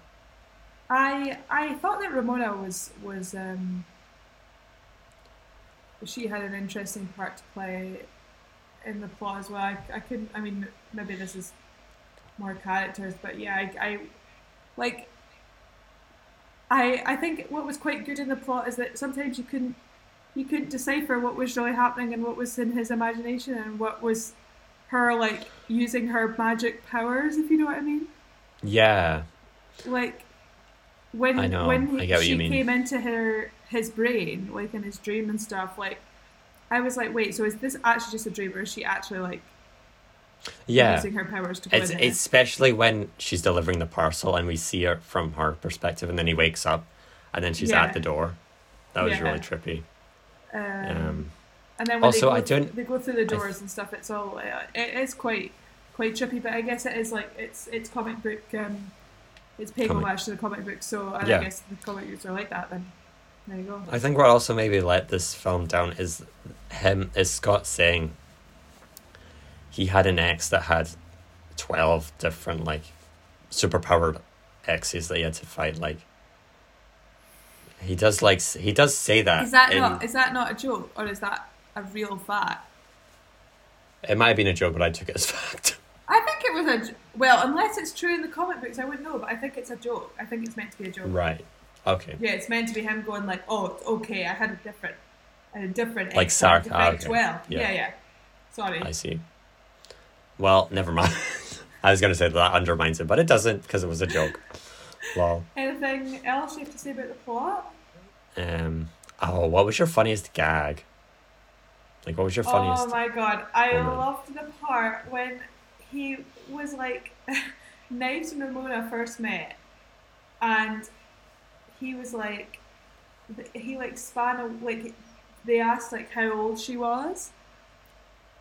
S1: I I thought that Ramona was was um. She had an interesting part to play in the plot as well. I, I couldn't. I mean, maybe this is more characters, but yeah, I, I like. I I think what was quite good in the plot is that sometimes you couldn't you couldn't decipher what was really happening and what was in his imagination and what was her like using her magic powers, if you know what I mean.
S2: Yeah,
S1: like when
S2: I know,
S1: when he,
S2: I get what
S1: she came into her his brain like in his dream and stuff like i was like wait so is this actually just a dream or is she actually like
S2: yeah.
S1: using her powers to
S2: It's especially when she's delivering the parcel and we see her from her perspective, and then he wakes up, and then she's
S1: Yeah.
S2: at the door. That was
S1: Yeah.
S2: really trippy.
S1: um,
S2: Um,
S1: And then when
S2: Also,
S1: they,
S2: I
S1: go th-
S2: don't-
S1: they go through the doors and stuff, it's all uh, it is quite quite trippy. But I guess it is all it is quite quite trippy. But I guess it is like it's it's comic book. Um, it's paying homage to the comic book. So and
S2: Yeah.
S1: I guess the comic books are like that. Then there you go.
S2: I think what also maybe let this film down is him is Scott saying he had an ex that had twelve different like superpowered exes that he had to fight. Like he does like he does say that.
S1: Is that
S2: in-
S1: not is that not a joke or is that a real fact?
S2: It might have been a joke, but I took it as fact.
S1: I think it was a j- well, unless it's true in the comic books, I wouldn't know. But I think it's a joke. I think it's meant to be a joke.
S2: right. Okay.
S1: Yeah, it's meant to be him going like, "Oh, okay, I had a different, a different
S2: Like
S1: ex I
S2: sarc- ah, okay.
S1: Twelve.
S2: Yeah.
S1: Yeah, yeah. Sorry.
S2: I see. Well, never mind. I was gonna say that undermines it, but it doesn't because it was a joke. Lol.
S1: Anything else you have to say about the plot?
S2: Um. Oh, what was your funniest gag? Like, what was your funniest?
S1: Oh my god, I
S2: moment?
S1: loved the part when he was like, Knives and Ramona first met, and he was like, he like span a, like they asked like how old she was,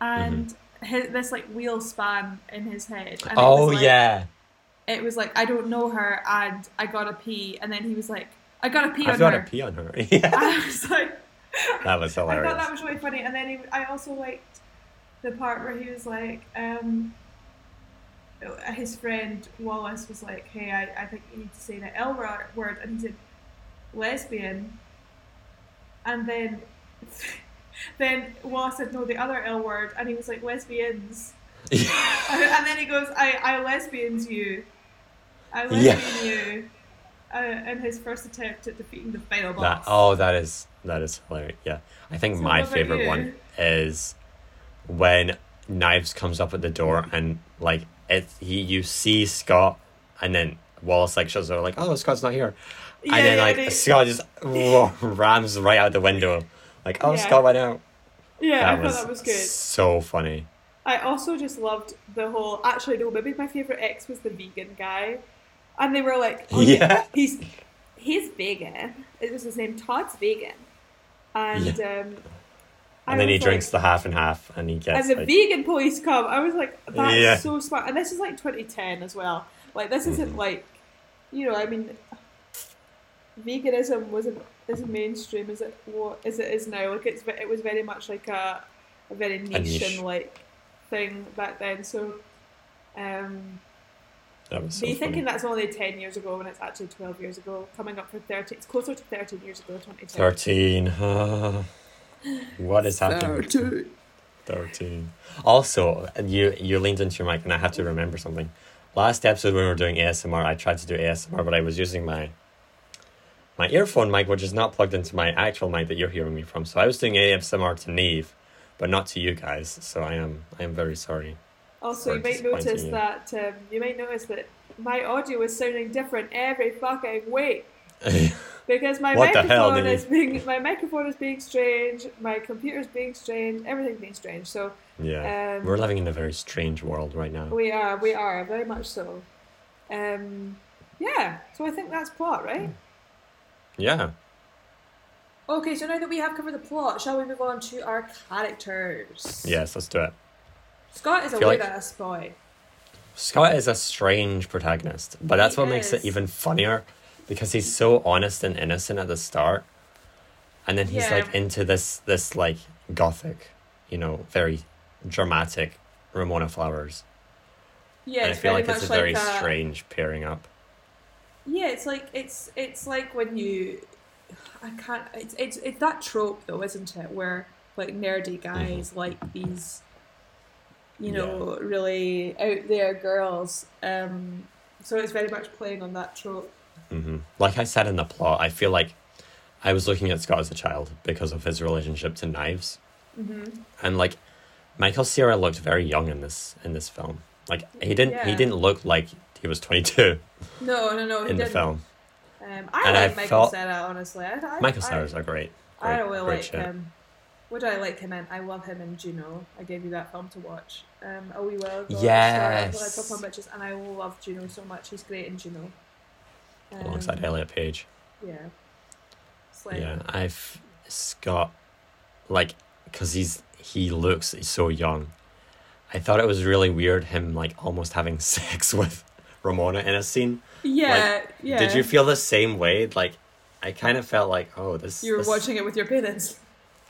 S1: and his, this like wheel span in his head. And it
S2: oh
S1: was, like,
S2: yeah,
S1: it was like I don't know her, and I gotta pee, and then he was like, I gotta pee
S2: I've
S1: on
S2: got
S1: her.
S2: pee on her. yeah,
S1: I was like.
S2: that was hilarious.
S1: I thought that was really funny, and then he, I also liked the part where he was like, um, his friend Wallace was like, "Hey, I, I think you need to say the L word," word," and he said, "lesbian," and then then Wallace said, "No, the other L word," and he was like, "lesbians," and, and then he goes, "I I lesbians you, I lesbian
S2: Yeah.
S1: you." Uh, in his first attempt at defeating the final
S2: that
S1: boss.
S2: oh, that is that is hilarious. Yeah, I think
S1: So
S2: my favorite
S1: you?
S2: one is when Knives comes up at the door and like it. He you see Scott, and then Wallace like shows her like, oh, Scott's not here.
S1: Yeah,
S2: and then
S1: yeah,
S2: like
S1: they-
S2: Scott just rams right out the window, like oh
S1: Yeah.
S2: Scott went out.
S1: Yeah,
S2: that
S1: I
S2: was
S1: thought that was good.
S2: so funny.
S1: I also just loved the whole. Actually, no, maybe my favorite ex was the vegan guy, and they were like, oh,
S2: Yeah.
S1: he's he's vegan." It was his name, Todd's vegan, and um, I
S2: And then he
S1: was
S2: drinks
S1: like,
S2: the half and half, and he
S1: and
S2: gets
S1: the
S2: like,
S1: vegan police come. I was like, "That's
S2: Yeah.
S1: so smart!" And this is like 2010 as well. Like this isn't
S2: Mhm.
S1: like, you know, I mean, veganism wasn't as mainstream as it what as it is now. Like it's it was very much like a a very
S2: niche.
S1: and like thing back then. So, um,
S2: that was so
S1: be
S2: funny.
S1: thinking that's only ten years ago when it's actually twelve years ago, coming up for thirty. It's closer to thirteen years ago, twenty ten.
S2: Thirteen. what is happening? Thirteen. Also, you you leaned into your mic, and I have to remember something. Last episode when we were doing ASMR, I tried to do ASMR, but I was using my my earphone mic, which is not plugged into my actual mic that you're hearing me from. So I was doing ASMR to Niamh, but not to you guys. So I am I am very sorry.
S1: Also, you might notice
S2: you.
S1: that um, you might notice that my audio is sounding different every fucking week because my
S2: the hell,
S1: microphone is being my microphone is being strange, my computer's being strange, everything's being strange. So
S2: yeah,
S1: Um,
S2: we're living in a very strange world right now.
S1: we are, we are very much so. Um, yeah. So I think that's plot, right?
S2: Yeah.
S1: Okay, so now that we have covered the plot, shall we move on to our characters?
S2: Yes, let's do it.
S1: Scott is a weird
S2: like-
S1: ass boy.
S2: Scott is a strange protagonist, but that's
S1: He
S2: what makes it even funnier because he's so honest and innocent at the start, and then he's
S1: Yeah.
S2: like into this this like gothic, you know, very dramatic Ramona Flowers.
S1: Yeah,
S2: and I feel
S1: very
S2: like it's a very
S1: like a-
S2: strange pairing up.
S1: Yeah, it's like it's it's like when you, I can't. It's it's it's that trope though, isn't it? Where like nerdy guys like these, you know, really out there girls. Um, so it's very much playing on that trope.
S2: hmm Like I said in the plot, I feel like I was looking at Scott as a child because of his relationship to knives,
S1: Mm-hmm.
S2: and like Michael Cera looked very young in this in this film. Like he didn't he didn't look like he was twenty two
S1: No, no, no. he
S2: in the
S1: didn't.
S2: film.
S1: Um, I
S2: And I
S1: like Michael
S2: felt-
S1: Cera, honestly. I, I,
S2: Michael
S1: I,
S2: Cera's are great.
S1: I
S2: Great-
S1: don't really
S2: great
S1: like
S2: shit.
S1: him. What do I like him in? I love him in Juno. I gave you that film to watch um, a wee while ago.
S2: Yes.
S1: I on bitches, and I love Juno so much. He's great in Juno. Um,
S2: alongside Elliot Page.
S1: Yeah. Like,
S2: Yeah, I've Scott, like because he's he looks so young. I thought it was really weird him like almost having sex with Ramona in a scene.
S1: Yeah, yeah.
S2: Did you feel the same way? Like, I kind of felt like, oh, this.
S1: You were
S2: this-
S1: watching it with your parents.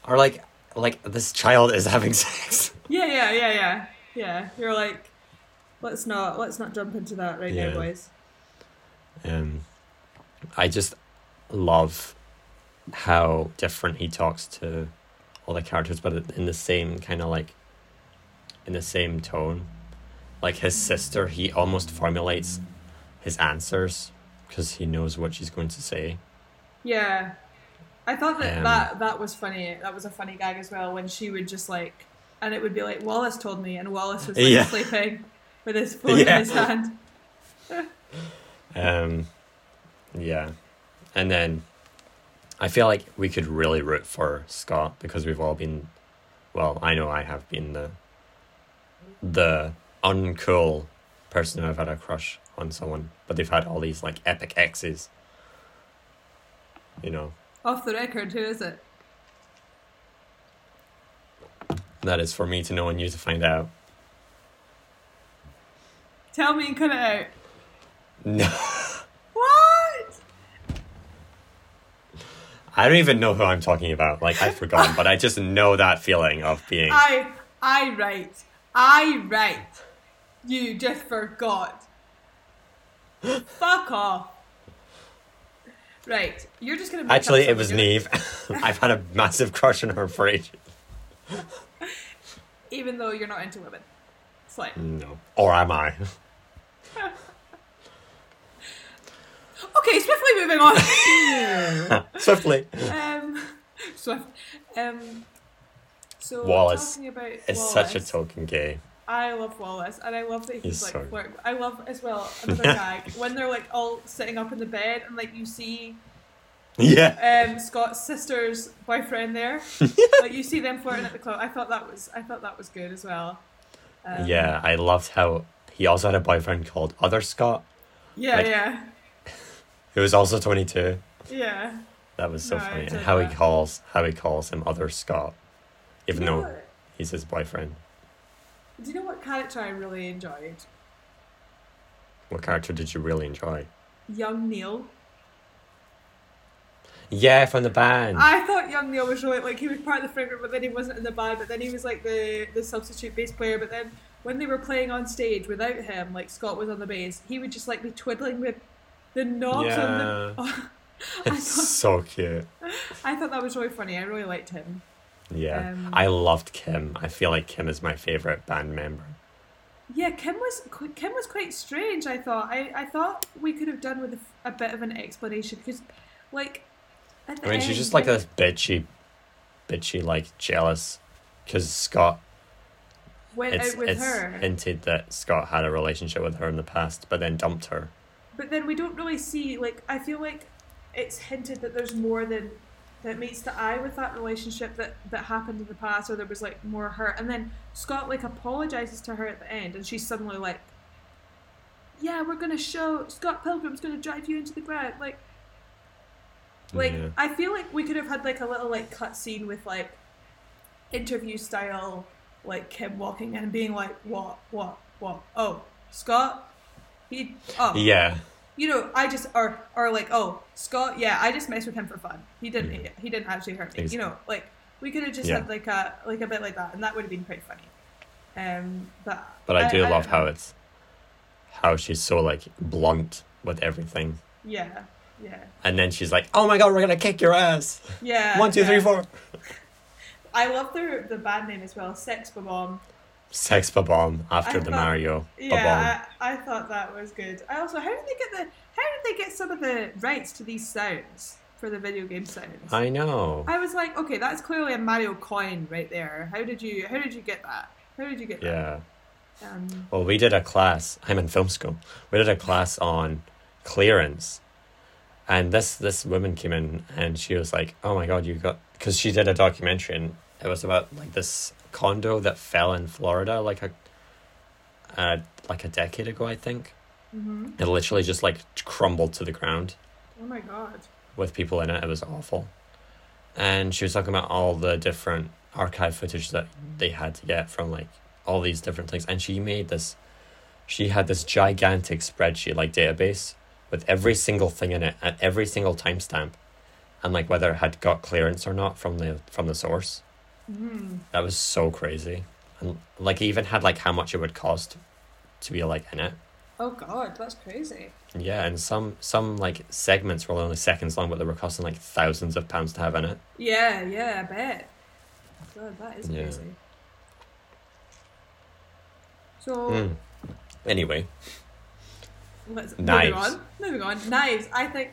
S2: Or like, like this child is having sex.
S1: Yeah, yeah, yeah, yeah, yeah. You're like, let's not let's not jump into that right
S2: Yeah.
S1: now, boys.
S2: Um, I just love how different he talks to all the characters, but in the same kind of like, in the same tone. Like his sister, he almost formulates his answers because he knows what she's going to say.
S1: Yeah, I thought that
S2: Um,
S1: that that was funny. That was a funny gag as well when she would just like, and it would be like Wallace told me, and Wallace was like
S2: Yeah.
S1: sleeping with his phone
S2: Yeah.
S1: in his hand.
S2: Um, yeah, and then I feel like we could really root for Scott because we've all been, well, I know I have been the the uncool person who have had a crush on someone, but they've had all these like epic exes. You know,
S1: Off the record, who is it?
S2: that is for me to know and you to find out.
S1: Tell me and cut it out.
S2: No,
S1: What?
S2: I don't even know who I'm talking about. Like I've forgotten, but I just know that feeling of being.
S1: I I write. I write. You just forgot. Fuck off. Right, you're just gonna.
S2: Actually, it was Niamh. I've had a massive crush on her for ages.
S1: Even though you're not into women. It's like,
S2: No. Or am I?
S1: okay, swiftly moving on.
S2: Swiftly.
S1: um, swift. Um, so
S2: Wallace
S1: talking about
S2: It's
S1: Wallace,
S2: such a token gay.
S1: I love Wallace, and I love that he's,
S2: He's
S1: like
S2: so-
S1: flirt. I love as well another gag when they're like all sitting up in the bed, and like you see
S2: Yeah.
S1: um, Scott's sister's boyfriend there. like you see them flirting at the club. I thought that was I thought that was good as well. Um,
S2: yeah, I loved how he also had a boyfriend called Other Scott,
S1: Yeah,
S2: Like-
S1: yeah,
S2: who was also 22.
S1: yeah.
S2: That was so
S1: No,
S2: funny. And how he calls how he calls him Other Scott, even
S1: know
S2: though he's his boyfriend.
S1: Do you know what character I really enjoyed?
S2: What character did you really enjoy?
S1: Young Neil.
S2: Yeah, from the band.
S1: I thought Young Neil was really like he was part of the friend group, but then he wasn't in the band. But then he was like the the substitute bass player. But then when they were playing on stage without him, like Scott was on the bass, he would just like be twiddling with the knobs on the. I
S2: it's
S1: thought
S2: so cute.
S1: I thought that was really funny. I really liked him.
S2: Yeah.
S1: Um,
S2: I loved Kim. I feel like Kim is my favorite band member.
S1: Yeah, Kim was Kim was quite strange. I thought. I, I thought we could have done with a bit of an explanation because, like,
S2: I mean, she's just like this bitchy, bitchy, like jealous, because Scott.
S1: went
S2: It's
S1: out with
S2: it's
S1: her.
S2: hinted that Scott had a relationship with her in the past, but then dumped her.
S1: But then we don't really see like I feel like it's hinted that there's more than that meets the eye with that relationship that that happened in the past, or there was like more hurt. And then Scott like apologizes to her at the end, and she's suddenly like, "Yeah, we're gonna show Scott Pilgrim's gonna drive you into the ground." Like, like
S2: Yeah.
S1: I feel like we could have had like a little like cut scene with like interview style, like Kim walking in and being like, "What? What? What? Oh, Scott." He, oh,
S2: Yeah,
S1: you know, I just or or like, oh, Scott, yeah, I just messed with him for fun. He didn't
S2: Mhm.
S1: he didn't actually hurt me.
S2: Ex-
S1: You know, like we could have just
S2: Yeah.
S1: had like a like a bit like that, and that would have been quite funny. Um, but
S2: but I do love
S1: don't
S2: how it's how she's so like blunt with everything,
S1: yeah, yeah,
S2: and then she's like, "Oh my god, we're gonna kick your ass!"
S1: yeah.
S2: One, two,
S1: yeah.
S2: three, four.
S1: I love their the band name as well, Sex Bomb.
S2: Sex bomb after
S1: I
S2: the
S1: thought-
S2: Mario bomb.
S1: Yeah, I, I thought that was good. I also, how did they get the how did they get some of the rights to these sounds for the video game sounds?
S2: I know.
S1: I was like, okay, that's clearly a Mario coin right there. How did you how did you get that? How did you get
S2: Yeah.
S1: that? Um,
S2: Well, we did a class. I'm in film school. We did a class on clearance, and this this woman came in and she was like, "Oh my god, you got," because she did a documentary and it was about like this condo that fell in Florida like a, uh, like a decade ago, I think.
S1: mhm.
S2: It literally just like crumbled to the ground
S1: Oh my god.
S2: with people in it. It was awful. And she was talking about all the different archive footage that they had to get from like all these different things, and she made this. She had this gigantic spreadsheet like database with every single thing in it at every single timestamp, and like whether it had got clearance or not from the from the source.
S1: Mm.
S2: That was so crazy, and like it even had like how much it would cost to be like in it.
S1: Oh god, that's crazy.
S2: Yeah, and some some like segments were only seconds long, but they were costing like thousands of pounds to have in it.
S1: Yeah, yeah, I bet. God, that is
S2: Yeah.
S1: crazy. So
S2: Mm. Anyway,
S1: let's
S2: Knives.
S1: moving on. Moving on. Knives. I think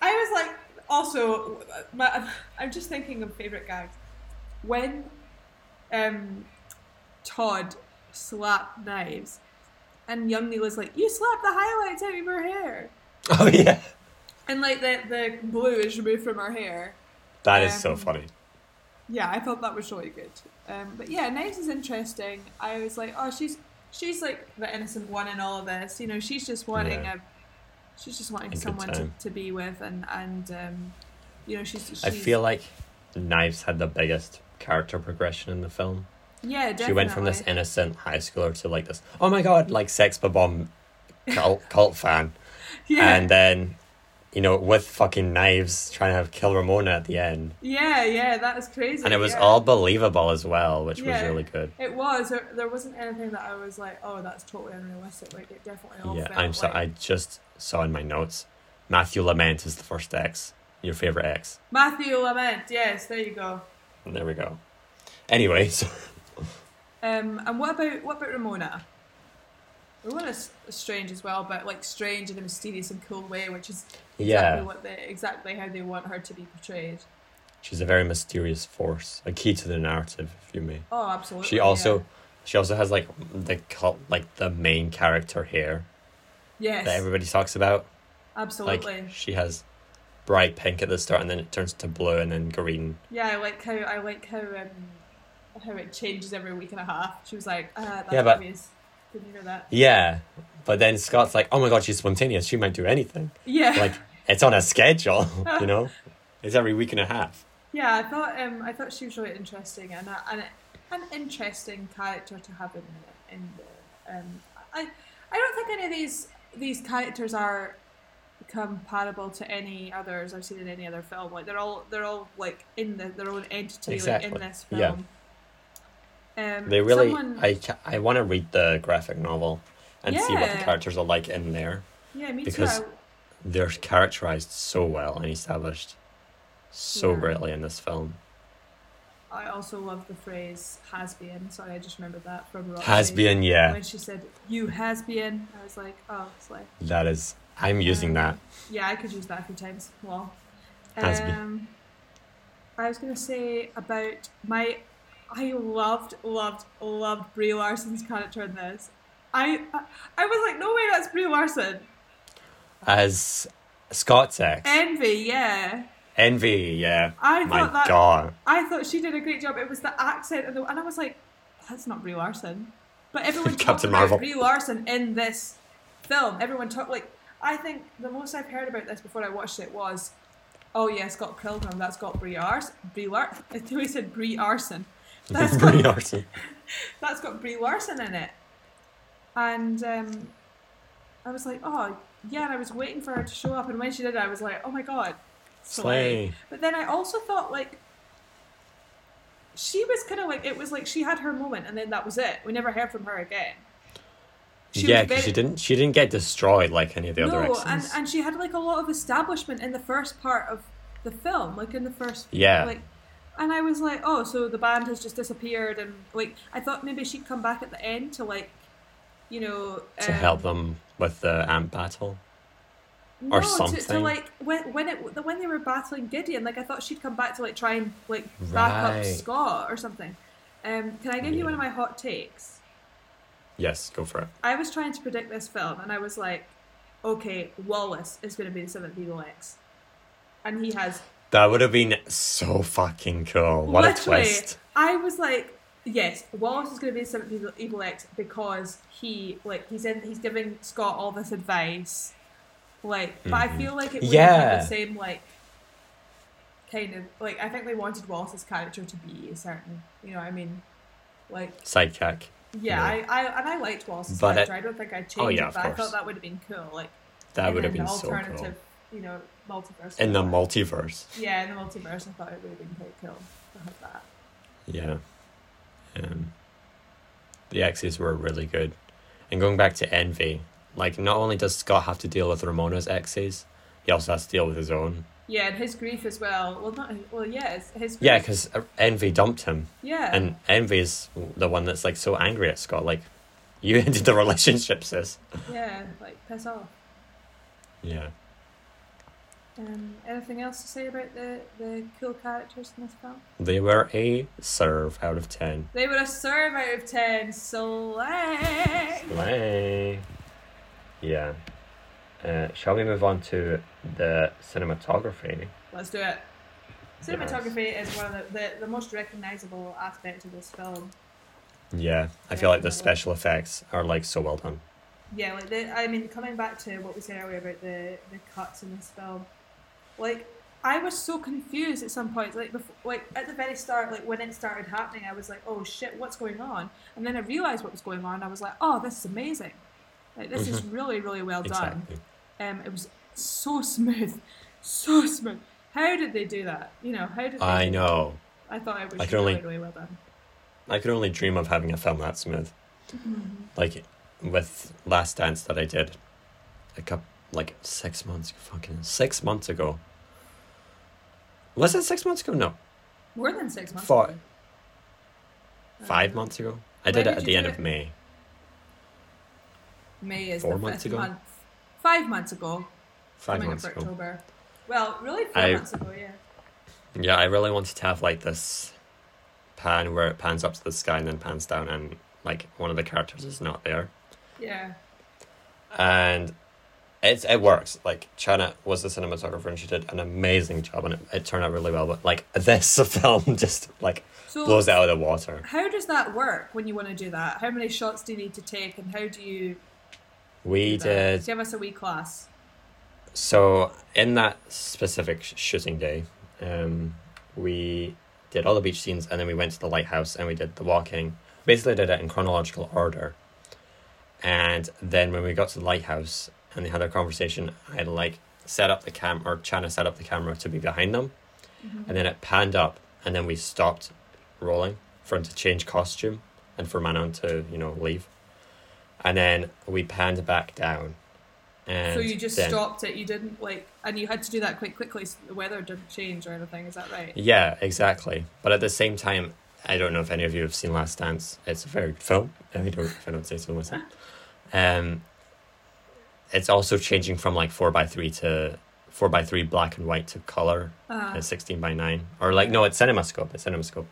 S1: I was like also my, I'm just thinking of favourite gags. When um Todd slapped knives and young Neil was like, You slapped the highlights out of her hair
S2: oh yeah,
S1: and like the the blue is removed from her hair.
S2: that is so
S1: Um,
S2: funny.
S1: Yeah, I thought that was really good. Um, but yeah, Knives is interesting. I was like, oh, she's she's like the innocent one in all of this. You know, she's just wanting
S2: Yeah.
S1: a, she's just wanting someone to, to be with, and and um, you know, she's, she's
S2: I feel like Knives had the biggest character progression in the film.
S1: yeah, definitely.
S2: She went from this innocent high schooler to like this, oh my god, like sex bomb cult cult fan,
S1: yeah,
S2: and then, you know, with fucking knives trying to kill Ramona at the end,
S1: yeah, yeah, that is crazy.
S2: and it was
S1: yeah.
S2: all believable as well, which
S1: Yeah.
S2: was really good.
S1: It was. There, there wasn't anything that I was like, oh, that's totally unrealistic. Like it definitely all
S2: Yeah, I'm so
S1: like
S2: I just saw in my notes, Matthew Lament is the first ex, your favorite ex.
S1: Matthew Lament. Yes, there you go.
S2: And there we go. Anyway, so
S1: Um, and what about what about Ramona? Ramona's strange as well, but like strange in a mysterious and cool way, which is exactly
S2: Yeah.
S1: what they exactly how they want her to be portrayed.
S2: she's a very mysterious force, a key to the narrative, if you may.
S1: Oh, absolutely.
S2: She also she also has like the cult like the main character hair
S1: yeah. yes,
S2: that everybody talks about.
S1: absolutely.
S2: Like she has bright pink at the start and then it turns to blue and then green.
S1: yeah, I like how I like how um how it changes every week and a half. She was like, ah, that's
S2: Yeah, but-
S1: obvious. Did you hear that?
S2: Yeah. But then Scott's like, Oh my god, she's spontaneous, she might do anything.
S1: Yeah.
S2: Like it's on a schedule, you know? It's every week and a half.
S1: Yeah, I thought um, I thought she was really interesting and a, and a, an interesting character to have in the, in the, um, I I don't think any of these these characters are comparable to any others I've seen in any other film. Like they're all they're all like in the, their own entity like in this
S2: Yeah.
S1: Um,
S2: They really
S1: someone-
S2: I ca- I want to read the graphic novel and see what the characters are like in there.
S1: yeah, me
S2: because-
S1: too.
S2: They're characterized so well and established so
S1: Yeah.
S2: greatly in this film.
S1: I, also love the phrase "has been." Sorry, I just remembered that from Roxy.
S2: Has been, yeah.
S1: when she said "you has been." I was like, oh, it's like.
S2: That is I'm using
S1: Um,
S2: that.
S1: Yeah, I could use that a few times. Well,
S2: Has been.
S1: um, I was gonna say about my. I loved, loved, loved Brie Larson's character in this. I, I, I was like, no way, that's Brie Larson.
S2: As Scott's ex.
S1: Envy, yeah.
S2: Envy, yeah.
S1: I
S2: My
S1: thought that.
S2: god.
S1: I thought she did a great job. It was the accent, and, the, and I was like, that's not Brie Larson. But everyone talked about
S2: Marvel.
S1: Brie Larson in this film. Everyone talked like I think the most I've heard about this before I watched it was, oh yeah, Scott Pilgrim. That's got Brie Ars, Brie Lar. Until he said Brie Arson. That's
S2: Brie
S1: got
S2: Larson.
S1: that's got Brie Larson in it. And um, I was like, oh yeah. And I was waiting for her to show up, and when she did, I was like, oh my god,
S2: Slay.
S1: but then I also thought like she was kind of like it was like she had her moment and then that was it. We never heard from her again. She
S2: yeah, because she didn't she didn't get destroyed like any of the other
S1: no,
S2: exes.
S1: and and she had like a lot of establishment in the first part of the film, like in the first
S2: Yeah.
S1: like. And I was like, oh, so the band has just disappeared, and like I thought maybe she'd come back at the end to like, you know,
S2: to
S1: um,
S2: help them with the amp battle.
S1: no,
S2: or
S1: To, to like when when it when they were battling Gideon, like I thought she'd come back to like try and like back up Scott or something. Um, can I give you one of my hot takes?
S2: Yes, go for it.
S1: I was trying to predict this film, and I was like, okay, Wallace is going to be the seventh Evil X, and he has
S2: That would have been so fucking cool. What
S1: literally.
S2: a twist.
S1: I was like, yes, Wallace is going to be the seventh Evil, Evil X because he like he's in he's giving Scott all this advice, like, but I
S2: Mhm.
S1: feel like it would have had
S2: Yeah.
S1: the same like kind of like I think they wanted Wallace's character to be a certain, you know, what I mean, like
S2: Sidekick.
S1: yeah,
S2: Yeah.
S1: I, I and I liked Wallace's
S2: But it-
S1: character. I don't think I'd change
S2: Oh, yeah,
S1: it,
S2: of
S1: but I thought that would have been cool. Like
S2: That would have been
S1: the
S2: so cool.
S1: alternative, you know, multiverse.
S2: In the multiverse.
S1: yeah, in the multiverse, I thought it would have been quite cool to have that.
S2: Yeah. Um, the X's were really good. And going back to Envy, like, not only does Scott have to deal with Ramona's X's, he also has to deal with his own.
S1: Yeah, and his grief as well. Well, not well. Yeah, it's his. Grief.
S2: Yeah, because Envy dumped him.
S1: yeah,
S2: And Envy is the one that's, like, so angry at Scott. Like, you ended the relationship, sis.
S1: yeah, like piss off.
S2: Yeah.
S1: Um, anything else to say about the the cool characters in this film?
S2: They were a serve out of 10.
S1: They were a serve out of ten. Slay.
S2: Slay. Yeah. Uh, shall we move on to the cinematography?
S1: Let's do it. Cinematography is one of the, the, the most recognizable aspects of this film.
S2: Yeah, I feel like the special effects are like so well done.
S1: Yeah, like the, I mean, coming back to what we said earlier about the the cuts in this film, like I was so confused at some points. Like before, like at the very start, like when it started happening, I was like, "Oh shit, what's going on?" And then I realized what was going on. I was like, "Oh, this is amazing! Like this is really, really well done."
S2: Exactly.
S1: Um, it was so smooth, so smooth. How did they do that? You know, how did they
S2: I
S1: do that?
S2: know.
S1: I thought it was
S2: I
S1: really,
S2: only-
S1: really well done.
S2: I could only dream of having a film that smooth. Like with Last Dance that I did a couple like six months fucking six months ago. Was it six months ago? No.
S1: More than six months.
S2: Four.
S1: ago.
S2: Five months ago? I did it at the end
S1: it?
S2: of May.
S1: May is
S2: Four
S1: the
S2: months ago?
S1: month. Five months ago.
S2: Five months ago.
S1: October. Well, really, four
S2: I-
S1: months ago, yeah.
S2: Yeah, I really wanted to have like this pan where it pans up to the sky and then pans down and like one of the characters is not there.
S1: Yeah.
S2: and it's it works. Like China was the cinematographer and she did an amazing job and it, it turned out really well. But like this film just like
S1: So,
S2: blows it out of the water.
S1: how does that work when you want to do that? How many shots do you need to take, and how do you?
S2: We
S1: do
S2: did
S1: Give us a wee class.
S2: so in that specific shooting day, um, we did all the beach scenes and then we went to the lighthouse and we did the walking. Basically, did it in chronological order. And then when we got to the lighthouse and they had their conversation, I like set up the cam or China set up the camera to be behind them, and then it panned up, and then we stopped rolling for him to change costume and for Manon to you know leave, and then we panned back down. And
S1: so you just
S2: then-
S1: stopped it. You didn't like, and you had to do that quite quickly. So the weather didn't change or anything. Is that right?
S2: Yeah, exactly. But at the same time, I don't know if any of you have seen Last Dance. It's a very good film. If I don't, if I don't say so myself. Um, it's also changing from like four by three to four by three black and white to color
S1: Uh,
S2: at sixteen by nine, or like no, it's CinemaScope. It's CinemaScope.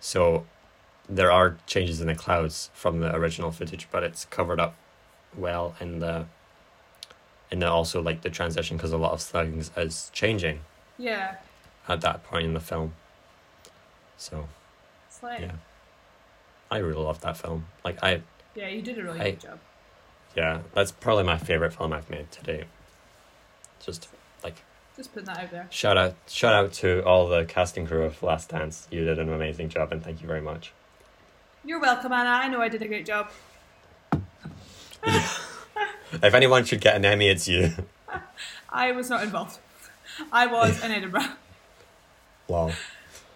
S2: So there are changes in the clouds from the original footage, but it's covered up well in the in the also like the transition because a lot of things is changing
S1: yeah.
S2: at that point in the film. So
S1: It's like,
S2: yeah,
S1: yeah.
S2: I really love that film. Like I, yeah
S1: you did a really
S2: I-
S1: good job.
S2: Yeah, that's probably my favorite film I've made to date. Just like
S1: Just putting that out there.
S2: shout out, shout out to all the casting crew of Last Dance. You did an amazing job, and thank you very much.
S1: You're welcome, Annah. I know I did a great job.
S2: If anyone should get an Emmy, it's you.
S1: I was not involved. I was in Edinburgh.
S2: wow.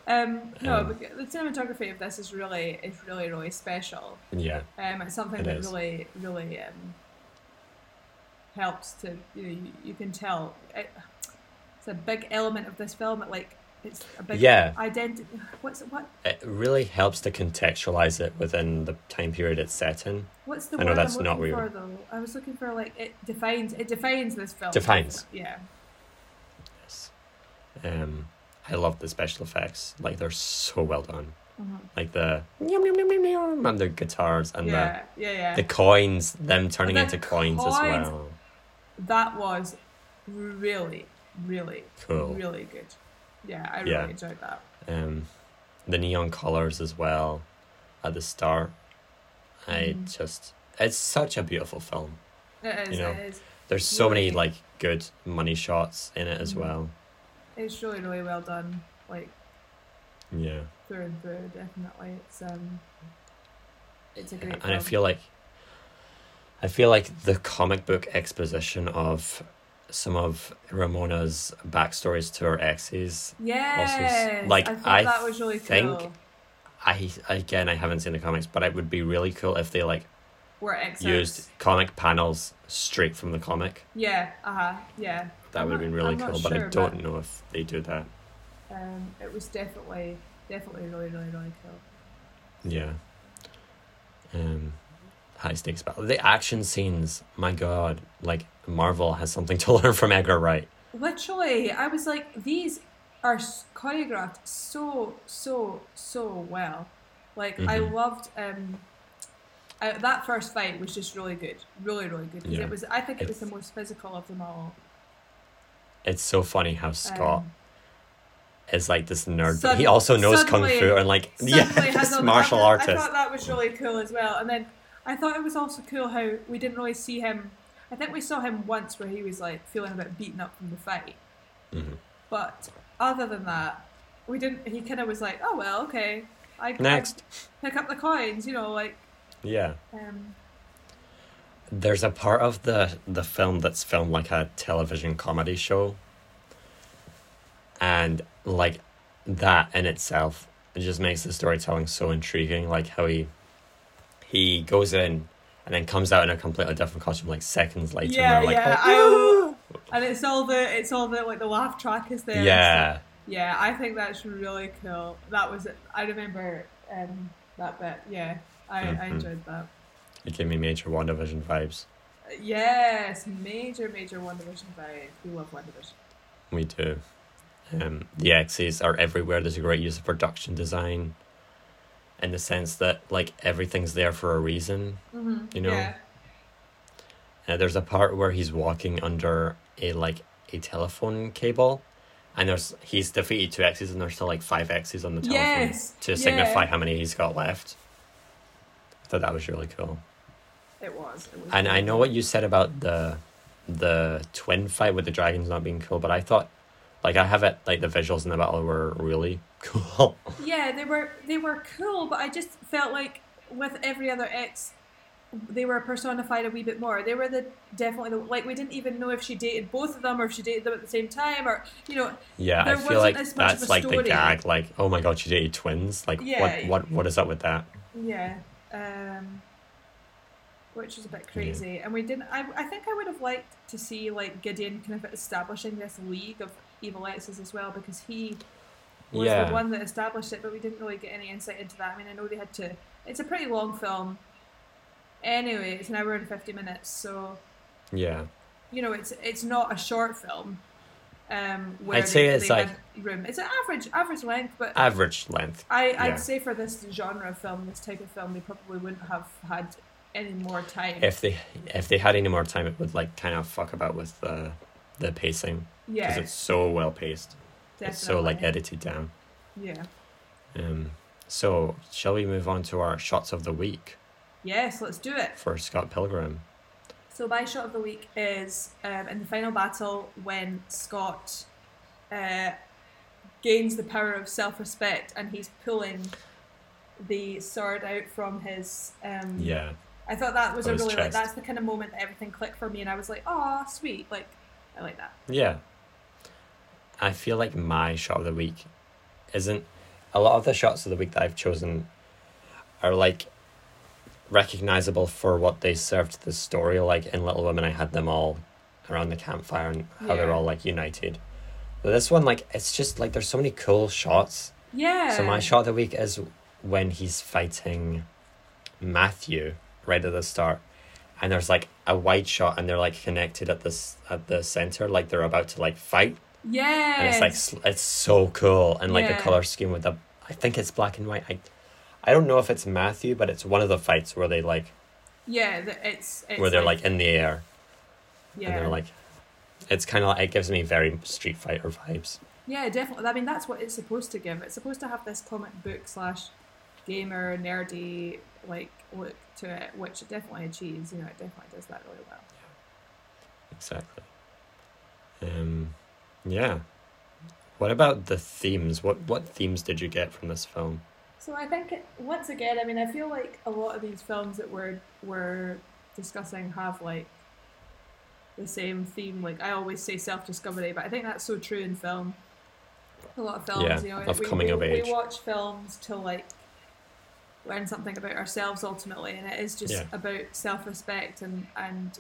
S1: Um, no,
S2: Um,
S1: but the cinematography of this is really is really really special.
S2: Yeah,
S1: Um, it's something
S2: It
S1: that
S2: is.
S1: really really um, helps to you know you, you can tell it, it's a big element of this film. It like it's a big
S2: Yeah.
S1: identity. What's what
S2: it really helps to contextualize it within the time period it's set in.
S1: what's the
S2: I know that's
S1: I'm
S2: not
S1: looking
S2: weird.
S1: for though? I was looking for like it defines it defines this film.
S2: Defines.
S1: Yeah.
S2: Yes. Um, I love the special effects. Like they're so well done.
S1: Mhm.
S2: Like the yum, yum, yum, yum, yum, and the guitars and
S1: Yeah, yeah, yeah.
S2: the the coins, them turning
S1: the
S2: into coins, as well.
S1: that was really, really,
S2: Cool.
S1: really good. Yeah, I really enjoyed that.
S2: Um, the neon colors as well at the start. I
S1: Mhm.
S2: just it's such a beautiful film.
S1: It is.
S2: You know,
S1: it is.
S2: There's so many like good money shots in it as
S1: Mhm.
S2: well.
S1: It's really really well done. Like
S2: Yeah.
S1: through and through, definitely. It's um, it's a great.
S2: and I feel like I feel like the comic book exposition of some of Ramona's backstories to her exes.
S1: Yes,
S2: like,
S1: I
S2: I
S1: that was really
S2: think-
S1: cool.
S2: I again I haven't seen the comics, but it would be really cool if they like
S1: Were excerpts.
S2: used comic panels straight from the comic.
S1: Yeah. Uh huh. Yeah.
S2: That would have been really cool, but I don't know if they do that.
S1: Um, it was definitely, definitely really, really, really cool.
S2: Yeah. Um, high stakes battle. The action scenes, my god, like Marvel has something to learn from Edgar Wright.
S1: Literally, I was like, these are choreographed so, so, so well. Like, I
S2: Mhm.
S1: loved um, I, that first fight was just really good, really, really good. 'cause
S2: Yeah.
S1: It was, I think, it was the most physical of them all.
S2: It's so funny how Scott
S1: Um,
S2: is like this nerd, but he also knows kung fu and like
S1: suddenly
S2: this martial
S1: I,
S2: artist.
S1: I thought that was really cool as well. And then I thought it was also cool how we didn't really see him. I think we saw him once where he was like feeling a bit beaten up from the fight.
S2: Mhm.
S1: But other than that, we didn't. He kind of was like, "Oh well, okay, I
S2: Next,
S1: I pick up the coins," you know, like.
S2: yeah.
S1: Um,
S2: There's a part of the the film that's filmed like a television comedy show, and like that in itself, it just makes the storytelling so intriguing. Like how he he goes in and then comes out in a completely different costume like seconds later.
S1: yeah,
S2: and like,
S1: yeah.
S2: "Oh,
S1: I, and it's all the it's all the like the laugh track is there.
S2: yeah.
S1: Yeah, I think that's really cool. That was I remember um, that bit. Yeah, I, I
S2: Mhm.
S1: enjoyed that.
S2: It gave me major WandaVision vibes.
S1: Yes, major, major WandaVision vibe. We love WandaVision.
S2: We do. Um, the X's are everywhere. There's a great use of production design, in the sense that like everything's there for a reason.
S1: Mm-hmm.
S2: You know?
S1: Yeah.
S2: Uh, there's a part where he's walking under a like a telephone cable, and there's he's defeated two X's, and there's still like five X's on the telephone
S1: Yes,
S2: to
S1: yeah.
S2: signify how many he's got left. I thought that was really cool.
S1: It was. It was
S2: And I know what you said about the the twin fight with the dragons not being cool, but I thought like I have it like the visuals in the battle were really cool.
S1: Yeah, they were they were cool, but I just felt like with every other X, they were personified a wee bit more. They were the definitely the like we didn't even know if she dated both of them or if she dated them at the same time or you know
S2: yeah, I feel
S1: wasn't
S2: like that's like the gag, like, oh my god, she dated twins. Like
S1: Yeah.
S2: what what what is up with that?
S1: Yeah, um, which is a bit crazy. And we didn't. I, I think I would have liked to see like Gideon kind of establishing this league of evil exes as well because he was
S2: Yeah.
S1: the one that established it, but we didn't really get any insight into that. I mean, I know they had to. It's a pretty long film. Anyway, it's an hour and fifty minutes, so
S2: Yeah.
S1: you know it's it's not a short film. Um, where
S2: I'd say
S1: they-
S2: it's
S1: they
S2: like-
S1: room. It's an average average length, but
S2: Average length.
S1: I,
S2: Yeah.
S1: I'd say for this genre of film, this type of film, they probably wouldn't have had any more time.
S2: If they if they had any more time it would like kind of fuck about with the the pacing.
S1: yeah,
S2: Because it's so well paced.
S1: definitely.
S2: It's so like edited down.
S1: yeah.
S2: Um so shall we move on to our shots of the week
S1: Yes, let's do it.
S2: for Scott Pilgrim?
S1: So my shot of the week is um, in the final battle when Scott uh, gains the power of self-respect and he's pulling the sword out from his. Um,
S2: Yeah.
S1: I thought that was a really like that's the kind of moment that everything clicked for me, and I was like, "Oh, sweet!" Like, I like that.
S2: Yeah. I feel like my shot of the week isn't a lot of the shots of the week that I've chosen are like recognizable for what they served to the story. Like in Little Women I had them all around the campfire and how they're all like united. But this one like it's just like there's so many cool shots.
S1: Yeah.
S2: So my shot of the week is when he's fighting Matthew right at the start, and there's like a wide shot, and they're like connected at this at the center, like they're about to like fight,
S1: Yeah.
S2: and it's like it's so cool, and like
S1: Yeah.
S2: the color scheme with the I think it's black and white. I I don't know if it's Matthew, but it's one of the fights where they like
S1: Yeah, it's, it's
S2: where they're like, in the air,
S1: yeah,
S2: and they're like. It's kind of like it gives me very Street Fighter vibes.
S1: yeah, definitely. I mean, that's what it's supposed to give. It's supposed to have this comic book slash gamer nerdy like look to it, which it definitely achieves. You know, it definitely does that really well. Yeah.
S2: Exactly. Um, yeah. What about the themes? What what themes did you get from this film?
S1: So I think it, once again, I mean, I feel like a lot of these films that we're we're discussing have like the same theme. Like I always say self discovery, but I think that's so true in film. A lot of films,
S2: Yeah,
S1: you know,
S2: of
S1: we,
S2: coming
S1: we,
S2: of age.
S1: we watch films to like learn something about ourselves ultimately, and it is just
S2: Yeah.
S1: about self respect and and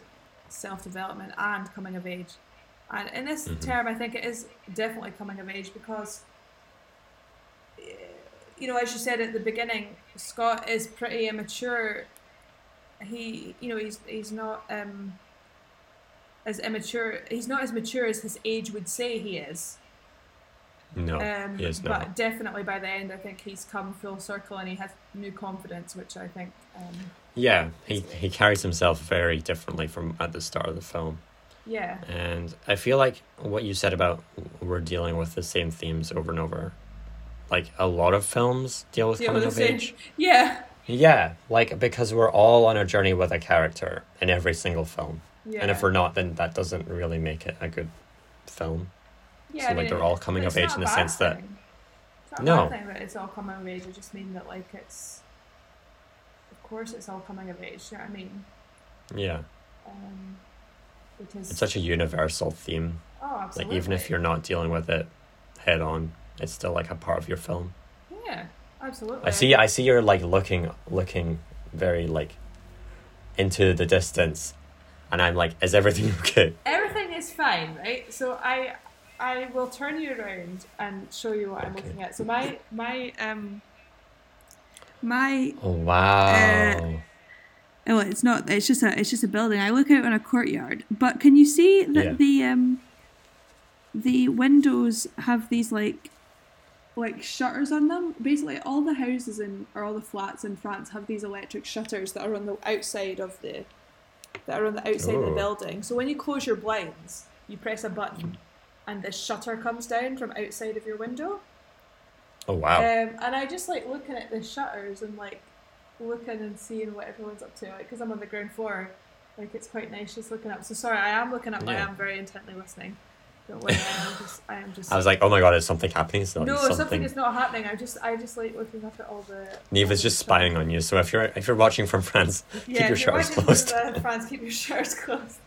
S1: self development and coming of age. And in this
S2: Mhm.
S1: term, I think it is definitely coming of age because you know, as you said at the beginning, Scott is pretty immature. He, you know, he's he's not um, as immature. He's not as mature as his age would say he is.
S2: No,
S1: um,
S2: he is
S1: but definitely by the end, I think he's come full circle and he has new confidence, which I think. Um,
S2: Yeah, he he carries himself very differently from at the start of the film.
S1: yeah,
S2: And I feel like what you said about we're dealing with the same themes over and over. Like a lot of films deal with
S1: Deal
S2: coming
S1: with
S2: of
S1: same-
S2: age.
S1: yeah,
S2: Yeah, like because we're all on a journey with a character in every single film.
S1: yeah.
S2: And if we're not, then that doesn't really make it a good film.
S1: Yeah,
S2: so,
S1: I
S2: like, they're all coming of age in the sense that-
S1: It's
S2: No.
S1: thing that it's all coming of age. I just mean that like it's. Of course, it's all coming of age. You know what I mean?
S2: Yeah,
S1: Um, because
S2: it's such a universal theme.
S1: oh, absolutely.
S2: Like even if you're not dealing with it head on, it's still like a part of your film.
S1: yeah, absolutely.
S2: I see. I see. You're like looking, looking very like into the distance, and I'm like, is everything okay?
S1: everything is fine, right? So I I will turn you around and show you what I'm
S2: Okay.
S1: looking at. So my my um my
S2: Oh wow!
S1: oh it's not it's just a it's just a building. I look out on a courtyard, but can you see that
S2: Yeah.
S1: the um the windows have these like like shutters on them. Basically, all the houses in or all the flats in France have these electric shutters that are on the outside of the that are on the outside of the
S2: Oh.
S1: building. So when you close your blinds, you press a button, and the shutter comes down from outside of your window.
S2: oh wow!
S1: Um, and I just like looking at the shutters and like looking and seeing what everyone's up to. Like, because I'm on the ground floor, like it's quite nice just looking up. So sorry, I am looking up. but I am very intently listening. Don't worry, I am just. I am just.
S2: I was like, oh my god, is something happening? Is
S1: no,
S2: something.
S1: something. is not happening. I just, I just like looking up at all the. Niamh's
S2: just spying on you. So if you're if you're watching from France,
S1: Yeah,
S2: keep your shutters closed.
S1: from, uh, France, keep your shutters closed.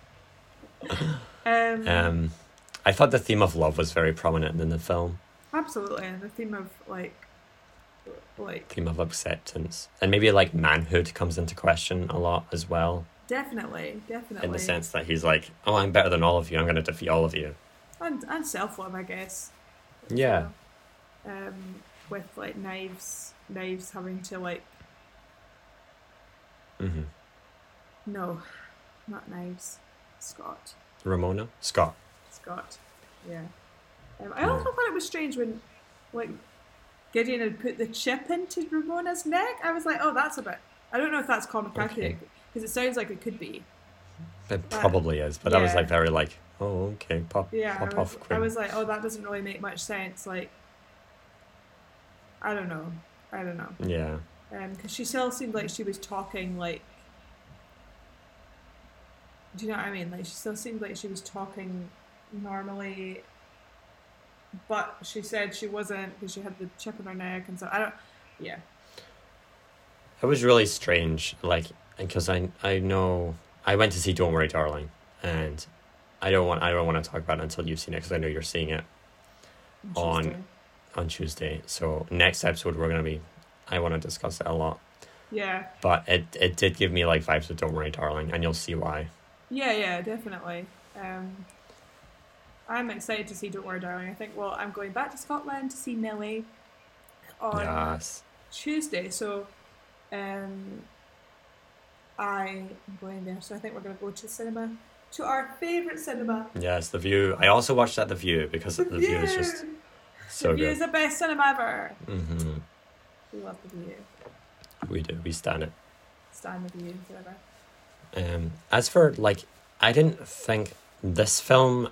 S1: Um,
S2: Um, I thought the theme of love was very prominent in the film.
S1: absolutely, and the theme of like, like
S2: Theme of acceptance, and maybe like manhood comes into question a lot as well.
S1: definitely, definitely,
S2: In the sense that he's like, oh, I'm better than all of you. I'm going to defeat all of you.
S1: and and self love, I guess.
S2: Yeah.
S1: Um, with like Knives, Knives having to like
S2: hmm
S1: no, not Knives, Scott,
S2: Ramona, Scott.
S1: Scott, yeah. Um, I also thought it was strange when, like, Gideon had put the chip into Ramona's neck. I was like, oh, that's a bit. I don't know if that's comic
S2: Okay.
S1: accurate because it sounds like it could be.
S2: It
S1: But-
S2: probably is, but I was like very like, oh, okay, pop,
S1: Yeah, I
S2: pop
S1: was,
S2: off
S1: I
S2: quick.
S1: was like, oh, that doesn't really make much sense. Like, I don't know. I don't know.
S2: Yeah,
S1: because she still seemed like she was talking like do you know what i mean like she still seemed like she was talking normally but she said she wasn't because she had the chip in her neck and so i don't yeah
S2: it was really strange. Like, because I I know I went to see Don't Worry, Darling, and I don't want I don't want to talk about it until you've seen it because I know you're seeing it On-
S1: Tuesday.
S2: on Tuesday. So next episode we're gonna be. I want to discuss it a lot,
S1: yeah
S2: but it it did give me like vibes of Don't Worry, Darling, and you'll see why.
S1: yeah yeah definitely um i'm excited to see don't worry darling i think well i'm going back to scotland to see millie on
S2: Yes.
S1: Tuesday, so um, I am going there. So I think we're going to go to the cinema, to our favourite cinema.
S2: Yes, The Vue. I also watched that The Vue because The, Vue is just so
S1: the Vue
S2: good.
S1: is the best cinema ever.
S2: hmm
S1: We love the Vue.
S2: We do. We stand it.
S1: Stand the Vue, whatever.
S2: Um, as for like, I didn't think this film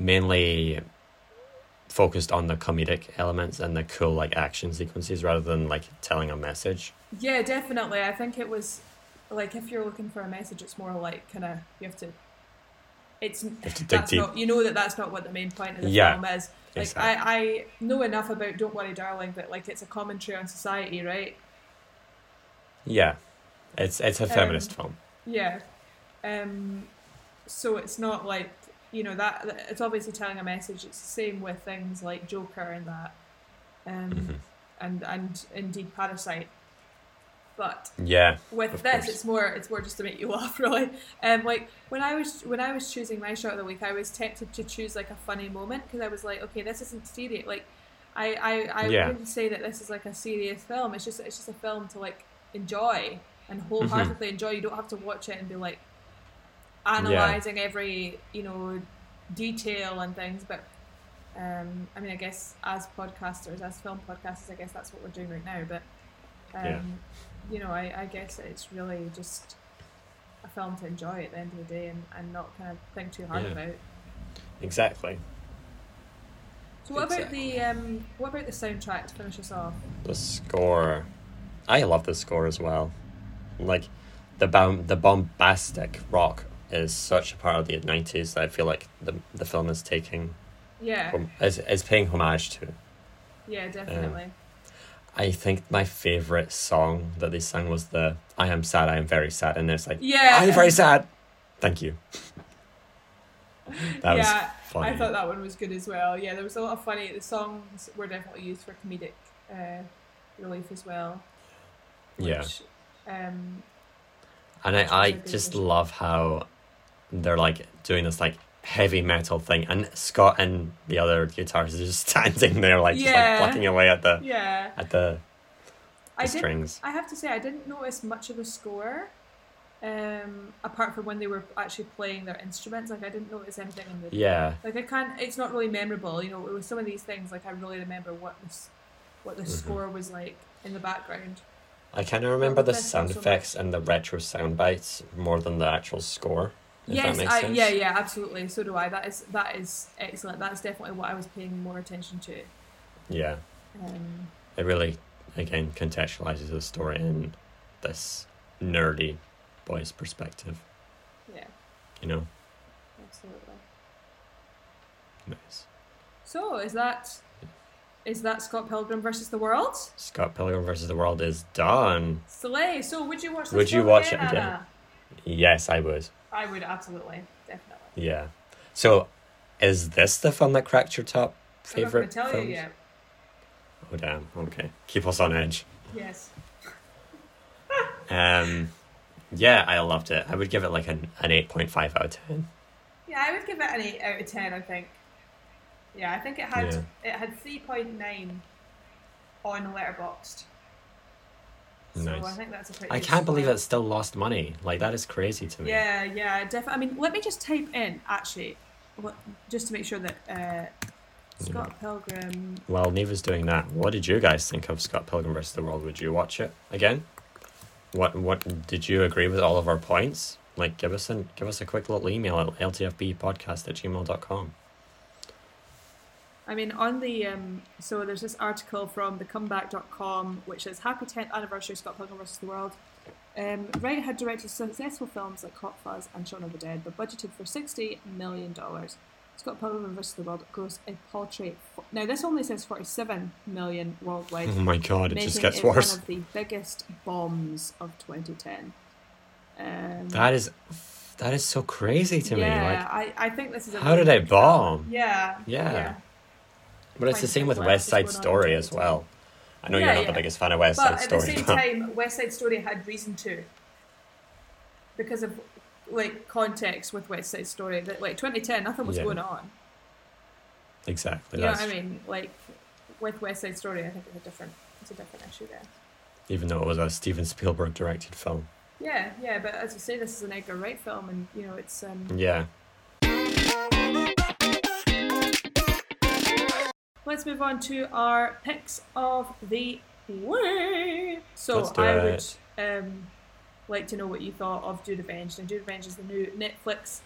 S2: mainly focused on the comedic elements and the cool like action sequences rather than like telling a message.
S1: Yeah, definitely. I think it was like if you're looking for a message, it's more like kind of you have to. It's
S2: have to
S1: that's not you know that that's not what the main point of the
S2: Yeah.
S1: film is. Like
S2: Exactly.
S1: I, I know enough about Don't Worry Darling but like it's a commentary on society, right?
S2: Yeah, it's it's a feminist
S1: Um,
S2: film.
S1: Yeah. Um so it's not like you know that it's obviously telling a message. It's the same with things like Joker and that. Um
S2: Mhm.
S1: and and indeed Parasite. But
S2: Yeah,
S1: with this
S2: course.
S1: it's more it's more just to make you laugh really um like when i was when i was choosing my shot of the week i was tempted to choose like a funny moment because i was like okay this isn't serious like i i, I
S2: Yeah.
S1: wouldn't say that this is like a serious film it's just it's just a film to like enjoy and wholeheartedly
S2: Mm-hmm.
S1: enjoy you don't have to watch it and be like analyzing every you know detail and things but um i mean i guess as podcasters as film podcasters i guess that's what we're doing right now but um,
S2: Yeah.
S1: you know, I, I guess it's really just a film to enjoy at the end of the day and, and not kind of think too hard
S2: Yeah.
S1: about.
S2: exactly.
S1: So what about the um, what about the soundtrack to finish us off?
S2: The score, I love the score as well. Like, the bom- the bombastic rock is such a part of the nineties that I feel like the the film is taking
S1: Yeah,
S2: hom- is is paying homage to.
S1: yeah, definitely.
S2: I think my favorite song that they sang was the "I am sad, I am very sad," and it's like
S1: Yeah.
S2: I'm very sad. Thank you. That
S1: yeah,
S2: was funny.
S1: I thought that one was good as well. Yeah, there was a lot of funny. The songs were definitely used for comedic uh, relief as well.
S2: Yeah.
S1: Um,
S2: And
S1: I,
S2: I,
S1: a
S2: I
S1: good
S2: just love how they're like doing this like heavy metal thing, and Scott and the other guitars are just standing there like just like plucking away at the
S1: yeah,
S2: at the, the
S1: I
S2: strings.
S1: I have to say, I didn't notice much of the score, um, apart from when they were actually playing their instruments. Like I didn't notice anything in the
S2: Yeah,
S1: like I can't. It's not really memorable, you know. With some of these things, like I really remember what this, what the
S2: Mhm.
S1: score was like in the background.
S2: I kind of remember the sound
S1: so
S2: effects and the retro sound bites more than the actual score.
S1: Yes, I, yeah, yeah, absolutely. So do I. That is that is excellent. That's definitely what I was paying more attention to.
S2: Yeah,
S1: Um,
S2: it really again contextualizes the story in this nerdy boy's perspective.
S1: yeah,
S2: You know,
S1: absolutely.
S2: nice.
S1: So is that is that Scott Pilgrim versus the World?
S2: Scott Pilgrim versus the World is done.
S1: Slay. So would you watch this
S2: Would you watch
S1: again,
S2: it again?
S1: Annah?
S2: Yes, I would.
S1: I would absolutely, definitely.
S2: Yeah. So, is this the film that cracked your top
S1: I'm not
S2: favorite
S1: tell
S2: films?
S1: you yet.
S2: Oh damn. Okay. Keep us on edge.
S1: Yes.
S2: Um, yeah, I loved it. I would give it like an an eight point five out of ten.
S1: Yeah, I would give it an eight out of ten. I think. Yeah, I think it had
S2: Yeah.
S1: it had three point nine on Letterboxd. So
S2: Nice.
S1: I think that's a pretty.
S2: I can't believe it still lost money. Like that is crazy to me.
S1: Yeah, yeah, definitely. I mean, let me just type in actually, what, just to make sure that uh, Scott Pilgrim.
S2: While Niamh's doing that, what did you guys think of Scott Pilgrim vs. the World? Would you watch it again? What what did you agree with all of our points? Like give us a give us a quick little email at ltfbpodcast at gmail.com.
S1: I mean, on the um, so there's this article from thecomeback.com which says Happy 10th anniversary Scott Pilgrim vs. the World. Um, Wright had directed successful films like Hot Fuzz and Shaun of the Dead, but budgeted for sixty million dollars. Scott Pilgrim vs. the World grossed a paltry. Fo- now this only says forty-seven million worldwide,
S2: Oh my god, it just gets
S1: it
S2: worse.
S1: one of the biggest bombs of 2010. Um,
S2: That is that is so crazy to me.
S1: yeah,
S2: Like
S1: I, I think this is. A
S2: how did it
S1: film.
S2: bomb?
S1: Yeah,
S2: Yeah. But it's the same with West Side
S1: what's going on
S2: Story as well. I know
S1: Yeah,
S2: you're not
S1: yeah.
S2: the biggest fan of West
S1: But
S2: Side
S1: at the same
S2: but-
S1: time, West Side Story had reason to, because of like context with West Side Story. That like 2010, nothing was
S2: Yeah.
S1: going on.
S2: exactly.
S1: You know what I mean? Like with West Side Story, I think it's a different, it's a different issue there.
S2: even though it was a Steven Spielberg directed film.
S1: Yeah, yeah, but as you say, this is an Edgar Wright film, and you know it's um.
S2: Yeah.
S1: Let's move on to our picks of the week. So I
S2: it.
S1: would um like to know what you thought of Do Revenge. And Do Revenge is the new Netflix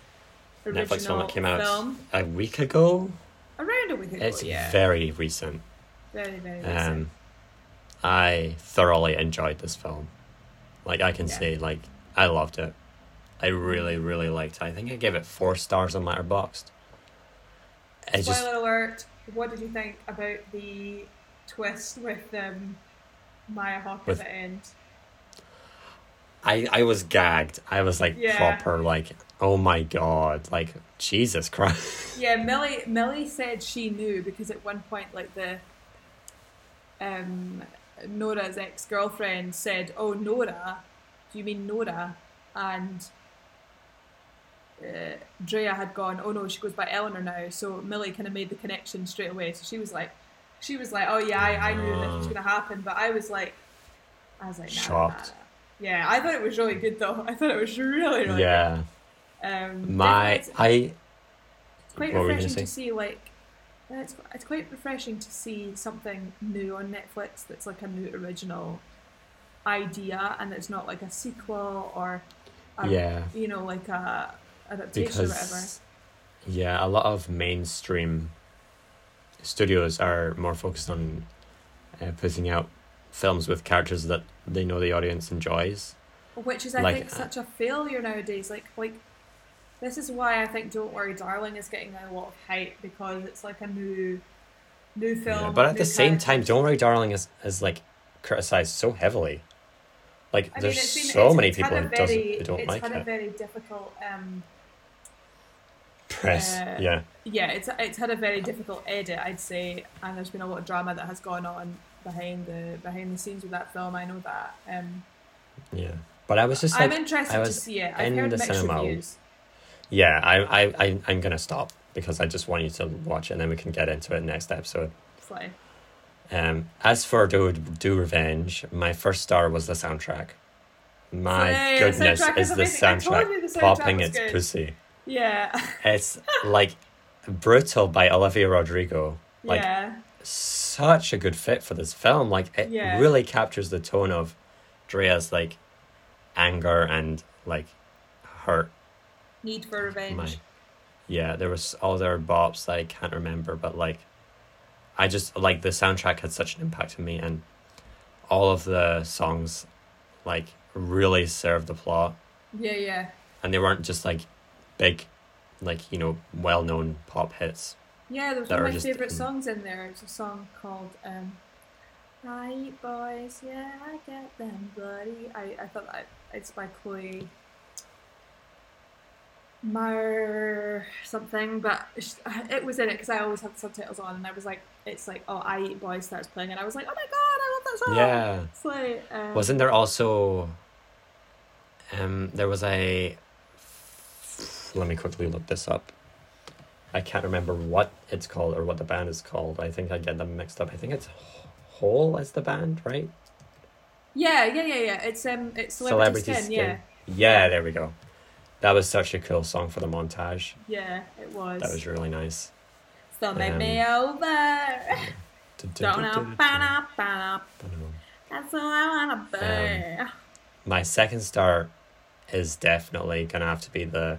S1: original
S2: Netflix film that came out
S1: film.
S2: a week ago.
S1: around a week ago.
S2: It's
S1: yeah,
S2: very recent.
S1: very very recent.
S2: Um, I thoroughly enjoyed this film. Like I can
S1: Yeah.
S2: say, like I loved it. I really, really liked it. I think I gave it four stars on Letterboxd. It
S1: Spoiler
S2: just
S1: alert: what did you think about the twist with um, Maya Hawke
S2: With-
S1: at the end?
S2: I I was gagged. I was like
S1: Yeah.
S2: proper like oh my god like Jesus Christ.
S1: Yeah, Millie Millie said she knew because at one point like the um Nora's ex girlfriend said, Oh Nora, do you mean Nora? And uh, Drea had gone, Oh no, she goes by Eleanor now. So Millie kind of made the connection straight away. So she was like she was like, Oh yeah, I, I knew this was gonna happen, but I was like I was like, nah, nah,
S2: Shocked.
S1: nah. Yeah, I thought it was really good though. I thought it was really, really
S2: yeah.
S1: good. Um,
S2: My
S1: definitely-
S2: I
S1: it's quite
S2: What were you gonna
S1: refreshing to see like it's it's quite refreshing to see something new on Netflix that's like a new original idea and it's not like a sequel or a,
S2: yeah.
S1: you know like a adaptation or whatever.
S2: because yeah, a lot of mainstream studios are more focused on uh, putting out films with characters that they know the audience enjoys.
S1: Which is I
S2: like,
S1: think
S2: uh,
S1: such a failure nowadays. Like like this is why I think Don't Worry Darling is getting a lot of hype because it's like a new new film.
S2: Yeah, but at the same time. Don't Worry Darling is, is like criticized so heavily. Like
S1: I
S2: there's
S1: it's been,
S2: so
S1: it's,
S2: many
S1: it's
S2: people who doesn't
S1: very,
S2: who don't
S1: it's
S2: like
S1: had a
S2: it.
S1: very difficult um,
S2: Press,
S1: uh,
S2: yeah,
S1: yeah, it's it's had a very difficult edit, I'd say, and there's been a lot of drama that has gone on behind the behind the scenes with that film. I know that. Um,
S2: yeah. But I was just like,
S1: I'm interested to see it. I've
S2: in
S1: heard
S2: the
S1: mixed
S2: cinema.
S1: reviews.
S2: yeah, I, I, I, I'm gonna stop because I just want you to watch it, and then we can get into it next episode.
S1: Like,
S2: Um, as for Do Do Revenge, my first star was the soundtrack. My
S1: the
S2: goodness,
S1: soundtrack
S2: is
S1: is
S2: the
S1: amazing. I told
S2: soundtrack
S1: the soundtrack
S2: popping its
S1: good.
S2: pussy?
S1: Yeah,
S2: It's like brutal by Olivia Rodrigo. Like
S1: yeah,
S2: such a good fit for this film. Like it
S1: Yeah.
S2: really captures the tone of Drea's like anger and like hurt.
S1: need for revenge.
S2: My yeah, there was other bops that I can't remember, but like I just like the soundtrack had such an impact on me, and all of the songs like really served the plot,
S1: Yeah, yeah,
S2: and they weren't just like big, like you know, well known pop hits.
S1: yeah. There was one of my
S2: just
S1: favorite songs in there. It's a song called um, "I Eat Boys." Yeah, I get them bloody. I I thought that it's by Chloe. Mar something, but it was in it because I always had the subtitles on, and I was like, "It's like, oh, I eat boys" starts playing, and I was like, "Oh my god, I love that song!"
S2: Yeah.
S1: like, um,
S2: Wasn't there also um there was a let me quickly look this up. I can't remember what it's called or what the band is called. I think I get them mixed up. I think it's Hole as the band, right?
S1: Yeah, yeah, yeah, yeah. It's um, it's celebrity, skin, Yeah,
S2: Yeah, there we go. That was such a cool song for the montage.
S1: yeah, it was.
S2: That was really nice.
S1: Still make me over. Don't know, ba-da, ba-da. That's all I wanna be.
S2: Um, My second star is definitely gonna have to be the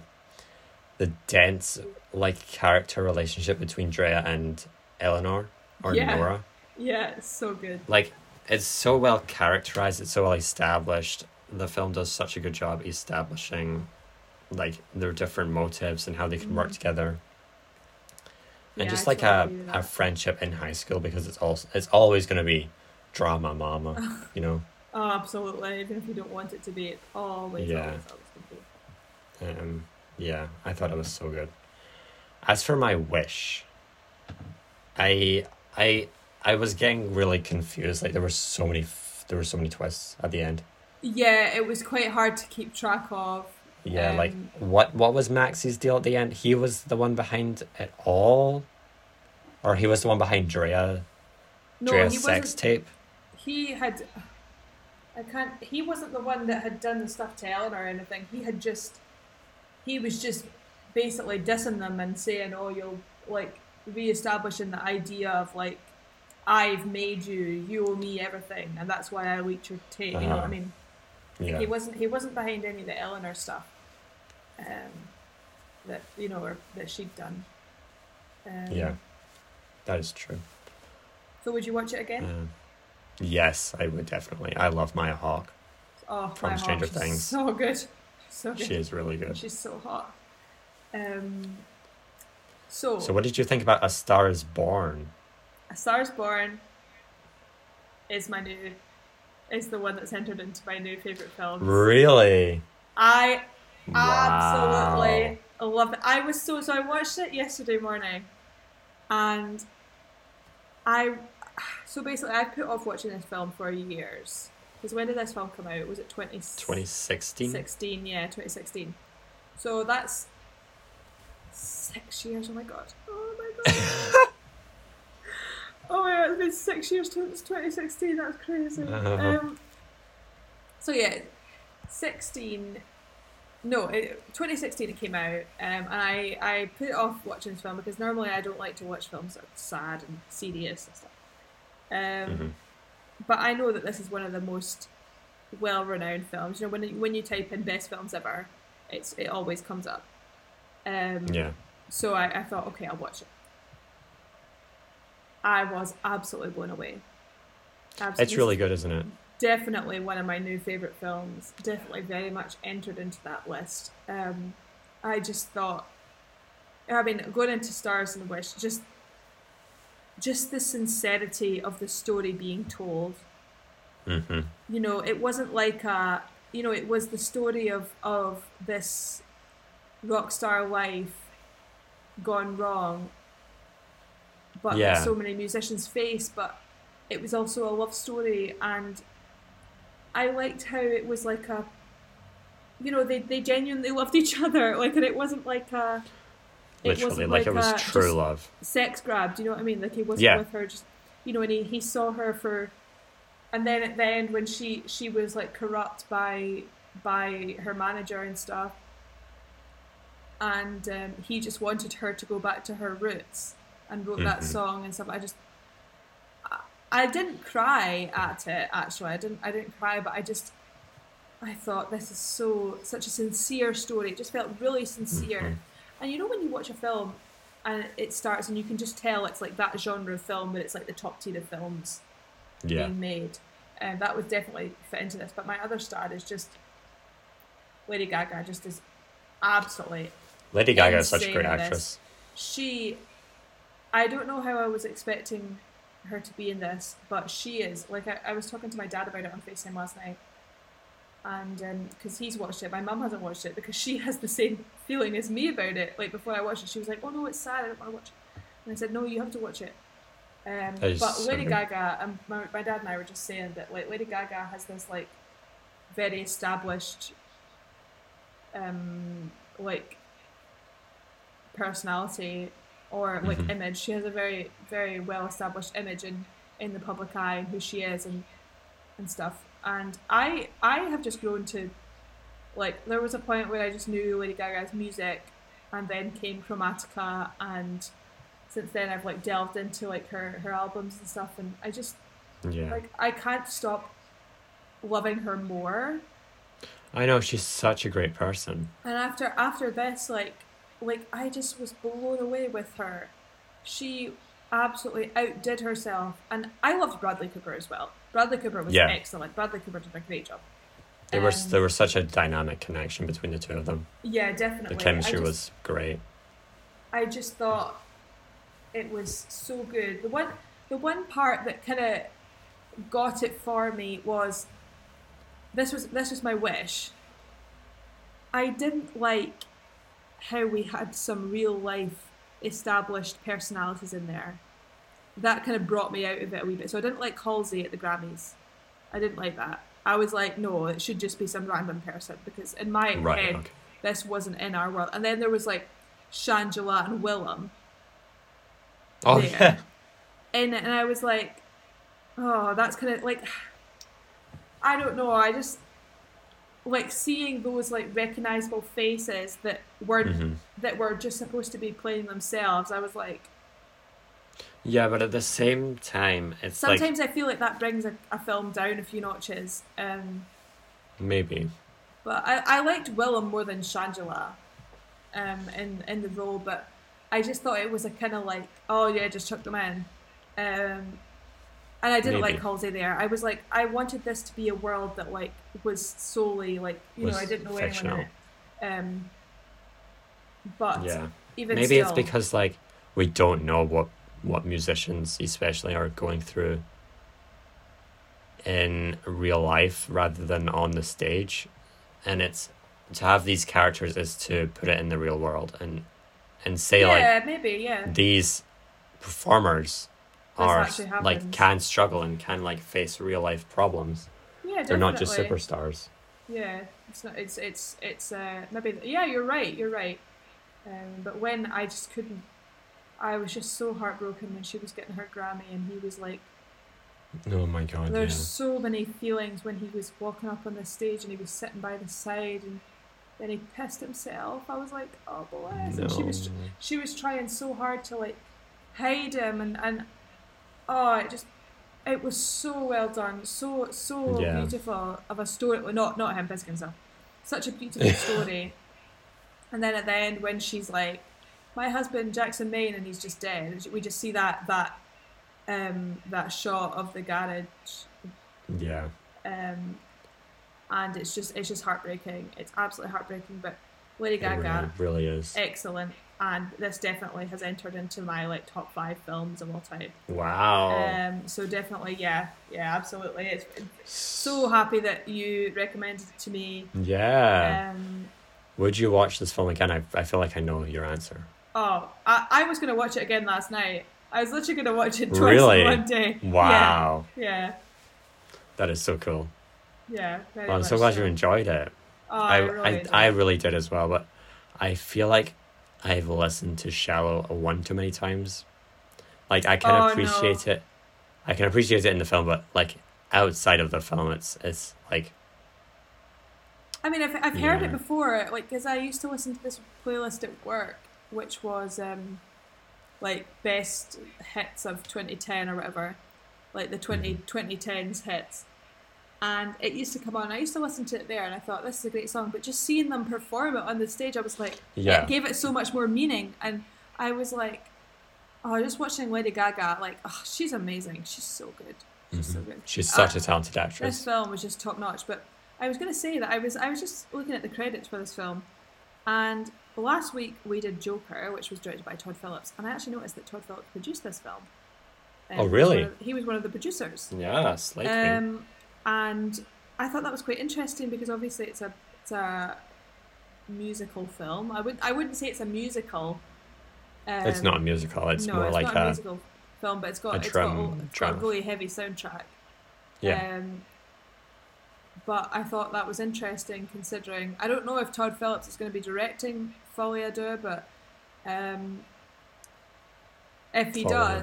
S2: the dense like character relationship between Drea and Eleanor or
S1: Yeah.
S2: Nora.
S1: yeah, it's so good.
S2: Like it's so well characterized, it's so well established. The film does such a good job establishing like their different motives and how they can work
S1: Mhm.
S2: together. And
S1: Yeah,
S2: just
S1: I
S2: like a, a friendship in high school because it's also it's always gonna be drama mama, you know.
S1: Oh, absolutely. Even if you don't want it to be, it always,
S2: Yeah.
S1: always, always can be.
S2: Um, yeah, I thought it was so good. As for my wish, I I I was getting really confused. Like there were so many f- there were so many twists at the end.
S1: Yeah, it was quite hard to keep track of.
S2: Yeah, like
S1: Um,
S2: what what was Maxie's deal at the end? He was the one behind it all, or he was the one behind Drea
S1: No,
S2: Drea's sex tape.
S1: He had. I can't. He wasn't the one that had done the stuff to Eleanor or anything. He had just. He was just basically dissing them and saying, "Oh, you'll like re-establishing the idea of like, I've made you. You owe me everything, and that's why I leaked your tape." You know what I
S2: Uh-huh.
S1: mean?
S2: Yeah,
S1: He wasn't. He wasn't behind any of the Eleanor stuff. Um, that you know, or that she'd done. Um,
S2: yeah, that is true.
S1: So would you watch it again?
S2: Um, yes, I would definitely. I love Maya Hawke.
S1: oh,
S2: from Stranger
S1: she's
S2: Things.
S1: So good. So good.
S2: She is really good.
S1: She's so hot. Um, So,
S2: So, what did you think about A Star Is Born?
S1: A Star Is Born is my new is the one that's entered into my new favorite films.
S2: Really?
S1: I
S2: Wow.
S1: absolutely love it. I was so so. I watched it yesterday morning, and I so basically I put off watching this film for years because when did this film come out? Was it 20,
S2: 2016?
S1: 16, yeah, 2016. So that's six years. Oh my god. Oh my god. oh my god, it's been six years since 2016. That's crazy.
S2: Uh-huh.
S1: Um, so yeah, 16. No, it, 2016 it came out, um, and I, I put off watching this film because normally I don't like to watch films that are sad and serious and stuff. Um,
S2: Mhm.
S1: But I know that this is one of the most well-renowned films. You know, when you, when you type in best films ever, it's it always comes up. Um,
S2: Yeah.
S1: So I, I thought, okay, I'll watch it. I was absolutely blown away. Absolutely.
S2: It's really good, isn't it?
S1: Definitely one of my new favorite films. Definitely very much entered into that list. Um, I just thought, I mean, going into Stars and Wish, just, just the sincerity of the story being told.
S2: Hmm
S1: you know it wasn't like a you know it was the story of of this rock star life gone wrong but
S2: Yeah.
S1: so many musicians face but it was also a love story. And i liked how it was like a you know they, they genuinely loved each other. Like and it wasn't like a
S2: Literally,
S1: wasn't
S2: like, it was
S1: a
S2: true love.
S1: sex grab. Do you know what I mean? Like he wasn't
S2: Yeah.
S1: with her, just you know, and he, he saw her for, and then at the end when she she was like corrupt by by her manager and stuff, and um, he just wanted her to go back to her roots and wrote that
S2: Mhm.
S1: song and stuff. I just. I- I didn't cry at it actually. I didn't. I didn't cry, but I just, I thought this is so such a sincere story. It just felt really sincere.
S2: Mhm.
S1: And you know when you watch a film and it starts and you can just tell it's like that genre of film but it's like the top tier of films
S2: Yeah.
S1: being made. And that would definitely fit into this. But my other star is just Lady Gaga just is absolutely
S2: Lady Gaga is such a great actress.
S1: she I don't know how I was expecting her to be in this, but she is. Like I, I was talking to my dad about it on FaceTime last night. And because he's watched it, my mum hasn't watched it because she has the same feeling as me about it. Like before I watched it, she was like, "Oh no, it's sad. I don't want to watch it." And I said, "No, you have to watch it." Um, but
S2: so
S1: Lady. Gaga, um, my, my dad and I were just saying that like Lady Gaga has this like very established, um, like personality or like
S2: Mhm.
S1: image. She has a very very well established image in in the public eye and who she is and and stuff. And I I have just grown to like there was a point where I just knew Lady Gaga's music and then came Chromatica and since then I've like delved into like her her albums and stuff and I just
S2: Yeah.
S1: like I can't stop loving her more.
S2: I know she's such a great person.
S1: And after after this, like like I just was blown away with her. She absolutely outdid herself, and I loved Bradley Cooper as well. Bradley Cooper was
S2: Yeah.
S1: excellent. Bradley Cooper did a great job.
S2: There was
S1: Um,
S2: there was such a dynamic connection between the two of them.
S1: Yeah, definitely.
S2: The chemistry
S1: just-
S2: was great.
S1: I just thought it was so good. The one the one part that kind of got it for me was this was this was my wish. I didn't like how we had some real life established personalities in there. That kind of brought me out of it a wee bit. So I didn't like Halsey at the Grammys. I didn't like that. I was like, no, it should just be some random person because in my
S2: Right,
S1: head,
S2: okay.
S1: this wasn't in our world. And then there was like Shangela and Willam
S2: Oh
S1: there.
S2: yeah.
S1: in it, and I was like, oh, that's kind of like, I don't know. I just like seeing those like recognizable faces that weren't
S2: Mhm.
S1: that were just supposed to be playing themselves. I was like,
S2: Yeah, but at the same time, it's like
S1: sometimes I feel like that brings a, a film down a few notches. Um,
S2: maybe.
S1: But I, I liked Willam more than Shangela um, in, in the role, but I just thought it was a kind of like, oh yeah, just chuck them in. Um, and I didn't
S2: Maybe.
S1: like Halsey there. I was like, I wanted this to be a world that like was solely like, you
S2: Was
S1: know, I didn't know
S2: fictional.
S1: anyone in it. Um, but
S2: Yeah.
S1: even
S2: maybe it's because like we don't know what what musicians especially are going through in real life rather than on the stage and it's to have these characters is to put it in the real world and and say
S1: yeah,
S2: like
S1: maybe yeah.
S2: these performers
S1: This
S2: are like can struggle and can like face real life problems
S1: Yeah,
S2: they're not just superstars
S1: Yeah, it's not. It's it's it's uh, maybe. Yeah, you're right. You're right. Um, but when I just couldn't, I was just so heartbroken when she was getting her Grammy, and he was like,
S2: oh my god
S1: "There's
S2: yeah.
S1: so many feelings when he was walking up on the stage and he was sitting by the side, and then he pissed himself. I was like, oh bless. And she was she was trying so hard to like hide him, and and oh, it just. It was so well done, so so
S2: Yeah.
S1: beautiful of a story. Well, not not him pissing himself, such a beautiful story. And then at the end, when she's like, "My husband Jackson Maine," and he's just dead, we just see that that um, that shot of the garage,
S2: yeah
S1: um, and it's just it's just heartbreaking. It's absolutely heartbreaking. But Lady
S2: it
S1: Gaga,
S2: really, really is
S1: excellent, and this definitely has entered into my like top five films of all time.
S2: wow
S1: Um, so definitely, yeah, yeah, absolutely. It's so happy that you recommended it to me.
S2: yeah
S1: Um,
S2: Would you watch this film again? I, I feel like I know your answer.
S1: Oh, I, I was going to watch it again last night. I was literally going to watch it twice
S2: Really?
S1: in one day.
S2: Wow.
S1: Yeah,
S2: That is so cool.
S1: yeah. yeah very
S2: Well, I'm so glad you enjoyed it.
S1: Oh,
S2: I,
S1: I, really
S2: I,
S1: did.
S2: I really did as well, but I feel like I've listened to Shallow a one too many times. Like, I can
S1: Oh,
S2: appreciate
S1: no.
S2: it. I can appreciate it in the film, but, like, outside of the film, it's, it's like,
S1: I mean, I've, I've heard
S2: Yeah.
S1: it before, like, because I used to listen to this playlist at work, which was, um, like, best hits of 2010 or whatever, like the 20, 2010s hits. And it used to come on. I used to listen to it there, and I thought, this is a great song. But just seeing them perform it on the stage, I was like,
S2: Yeah.
S1: it gave it so much more meaning. And I was like, oh, just watching Lady Gaga, like, oh, she's amazing. She's so good. She's so good.
S2: she's such a talented actress.
S1: this film was just top notch. But I was going to say that I was I was just looking at the credits for this film, and last week we did Joker, which was directed by Todd Phillips, and I actually noticed that Todd Phillips produced this film. Um,
S2: Oh,
S1: he was
S2: really?
S1: He was one of the producers.
S2: Yeah, slightly.
S1: Um, and I thought that was quite interesting because obviously it's a it's a musical film. I would I wouldn't say it's a musical. Um,
S2: it's not a musical, it's
S1: no,
S2: more
S1: it's
S2: like
S1: not a,
S2: a.
S1: musical film, but it's got
S2: a
S1: it's got,
S2: drum-
S1: a, it's got a really heavy soundtrack.
S2: Yeah.
S1: Um, but I thought that was interesting considering I don't know if Todd Phillips is going to be directing Folie à but um, if he
S2: Folie à
S1: does,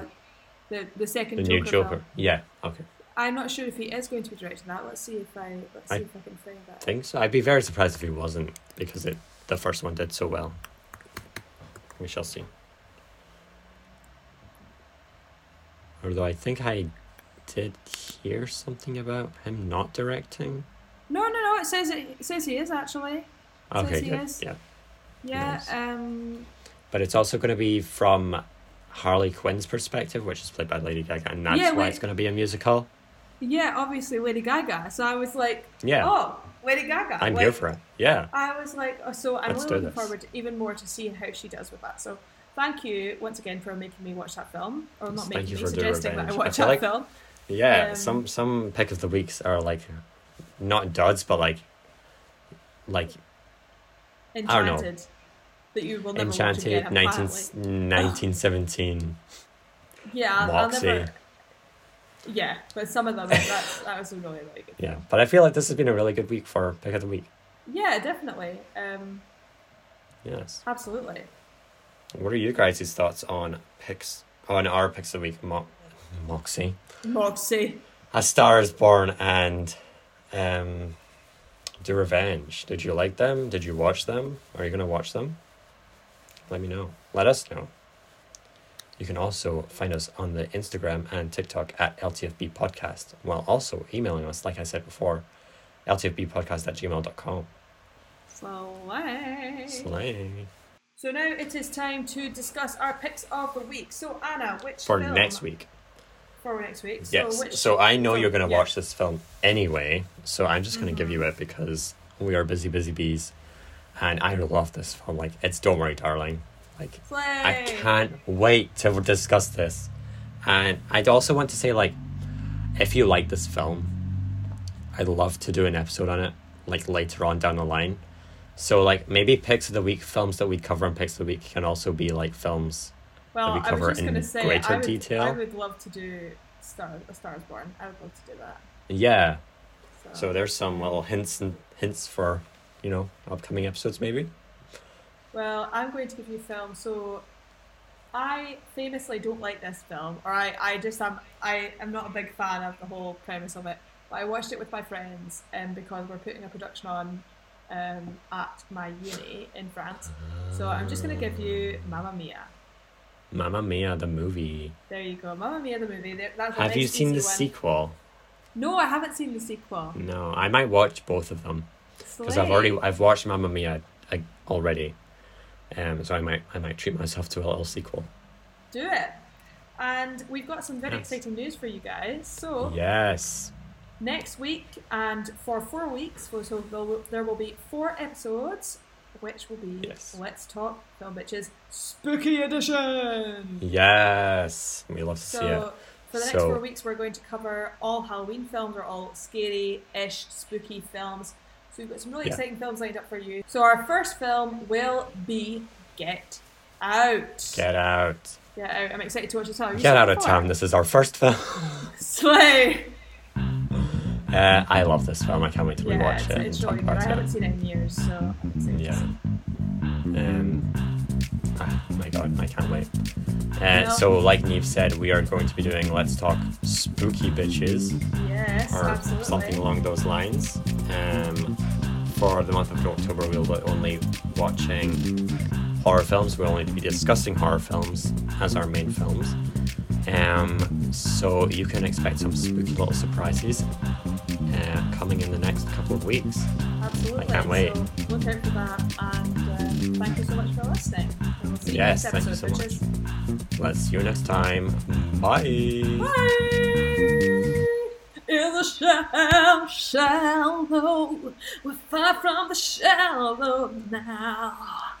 S1: the the second
S2: the
S1: Joker,
S2: new Joker.
S1: film,
S2: Yeah, okay.
S1: I'm not sure if he is going to be directing that. Let's see if I let's see
S2: I
S1: if I can find that.
S2: think so. I'd be very surprised if he wasn't because it the first one did so well. We shall see. Although I think I did hear something about him not directing.
S1: No, no, no. It says it, it says he is actually. Says
S2: Okay,
S1: he
S2: good.
S1: is.
S2: Yeah.
S1: Yeah.
S2: Nice.
S1: Um.
S2: But it's also going to be from Harley Quinn's perspective, which is played by Lady Gaga, and that's
S1: Yeah,
S2: why
S1: wait.
S2: it's going to be a musical.
S1: Yeah. Obviously, Lady Gaga. So I was like,
S2: Yeah,
S1: oh, Lady Gaga.
S2: I'm
S1: like,
S2: here for it. Yeah.
S1: I was like, oh, so I'm
S2: Let's
S1: really looking forward to even more to seeing how she does with that. So thank you once again for making me watch that film, or not
S2: Thank
S1: making
S2: you
S1: me suggesting that I
S2: revenge. I
S1: watch that
S2: like-
S1: film.
S2: Yeah,
S1: Um,
S2: some some pick of the weeks are like not duds, but like like I don't know.
S1: Enchanted. That you will never watch
S2: Enchanted
S1: again,
S2: 19,
S1: apparently.
S2: 1917
S1: Yeah, I'll, I'll
S2: Moxie.
S1: never. Yeah, but some of them that's that was a really really good.
S2: Yeah, but I feel like this has been a really good week for pick of the week.
S1: Yeah, definitely. Um,
S2: Yes.
S1: absolutely.
S2: What are you guys' thoughts on picks on our picks of the week? Mo- Moxie,
S1: Moxie.
S2: A Star Is Born, and um, Do Revenge. Did you like them? Did you watch them? Are you gonna watch them? Let me know. Let us know. You can also find us on the Instagram and TikTok at LTFB Podcast, while also emailing us, like I said before, ltfbpodcast at gmail.com.
S1: Slay.
S2: Slay.
S1: So now it is time to discuss our picks of the week. So Annah, which
S2: For
S1: film
S2: next week.
S1: For next week.
S2: Yes.
S1: So, which
S2: So I know you're going to
S1: yeah.
S2: watch this film anyway, so I'm just going to give you
S1: Mm-hmm.
S2: it because we are busy, busy bees. And I love this film. Like, it's Don't Worry, Darling. Like
S1: Slay.
S2: I can't wait to discuss this. And I'd also want to say like if you like this film, I'd love to do an episode on it like later on down the line. So like maybe picks of the week films that we cover on picks of the week can also be like films
S1: Well,
S2: we
S1: I
S2: cover
S1: was just
S2: in
S1: to say,
S2: greater
S1: I would,
S2: detail.
S1: I would love to do Star, A Star is Born. I would love to do that.
S2: yeah.
S1: So,
S2: So there's some little hints and hints for, you know, upcoming episodes maybe.
S1: well, I'm going to give you a film. So, I famously don't like this film, or I, I just am, I am not a big fan of the whole premise of it. But I watched it with my friends, um, because we're putting a production on, um, at my uni in France. So I'm just going to give you Mamma Mia.
S2: Mamma Mia the movie.
S1: There you go, Mamma Mia the movie. There- That's
S2: Have you seen the
S1: one.
S2: sequel?
S1: No, I haven't seen the sequel.
S2: No, I might watch both of them because I've already I've watched Mamma Mia like, already, um. So I might I might treat myself to a little sequel.
S1: do it. And we've got some very
S2: Yes.
S1: exciting news for you guys. So
S2: Yes.
S1: next week and for four weeks, so so there will, there will be four episodes, which will be
S2: Yes.
S1: Let's Talk Film Bitches Spooky Edition.
S2: Yes. We love to see it.
S1: So for the next
S2: So-
S1: four weeks, we're going to cover all Halloween films, or all scary-ish, spooky films. So we've got some really
S2: Yeah.
S1: exciting films lined up for you. So our first film will be Get Out.
S2: Get out.
S1: Get Out. I'm excited to watch this. You
S2: Get out of town. This is our first film.
S1: Slay.
S2: Uh, I love this film. I can't wait to
S1: Yeah,
S2: rewatch it
S1: it's
S2: and talk
S1: really good. I haven't seen it in years, so I'm
S2: Yeah. Um, ah, my god, I can't wait. Uh. So, like Niamh said, we are going to be doing Let's Talk Spooky Bitches.
S1: Yes,
S2: or
S1: absolutely.
S2: something along those lines. Um, for the month of October, we'll be only watching horror films. We'll only be discussing horror films as our main films. Um, so you can expect some spooky little surprises uh, coming in the next couple of weeks.
S1: Absolutely.
S2: I can't wait.
S1: So look out for that, and uh, thank you so much for listening. And we'll see you
S2: Yes,
S1: next
S2: thank you so much. Let's see you next time. Bye.
S1: Bye. In the shell, shallow, we're far from the shallow now.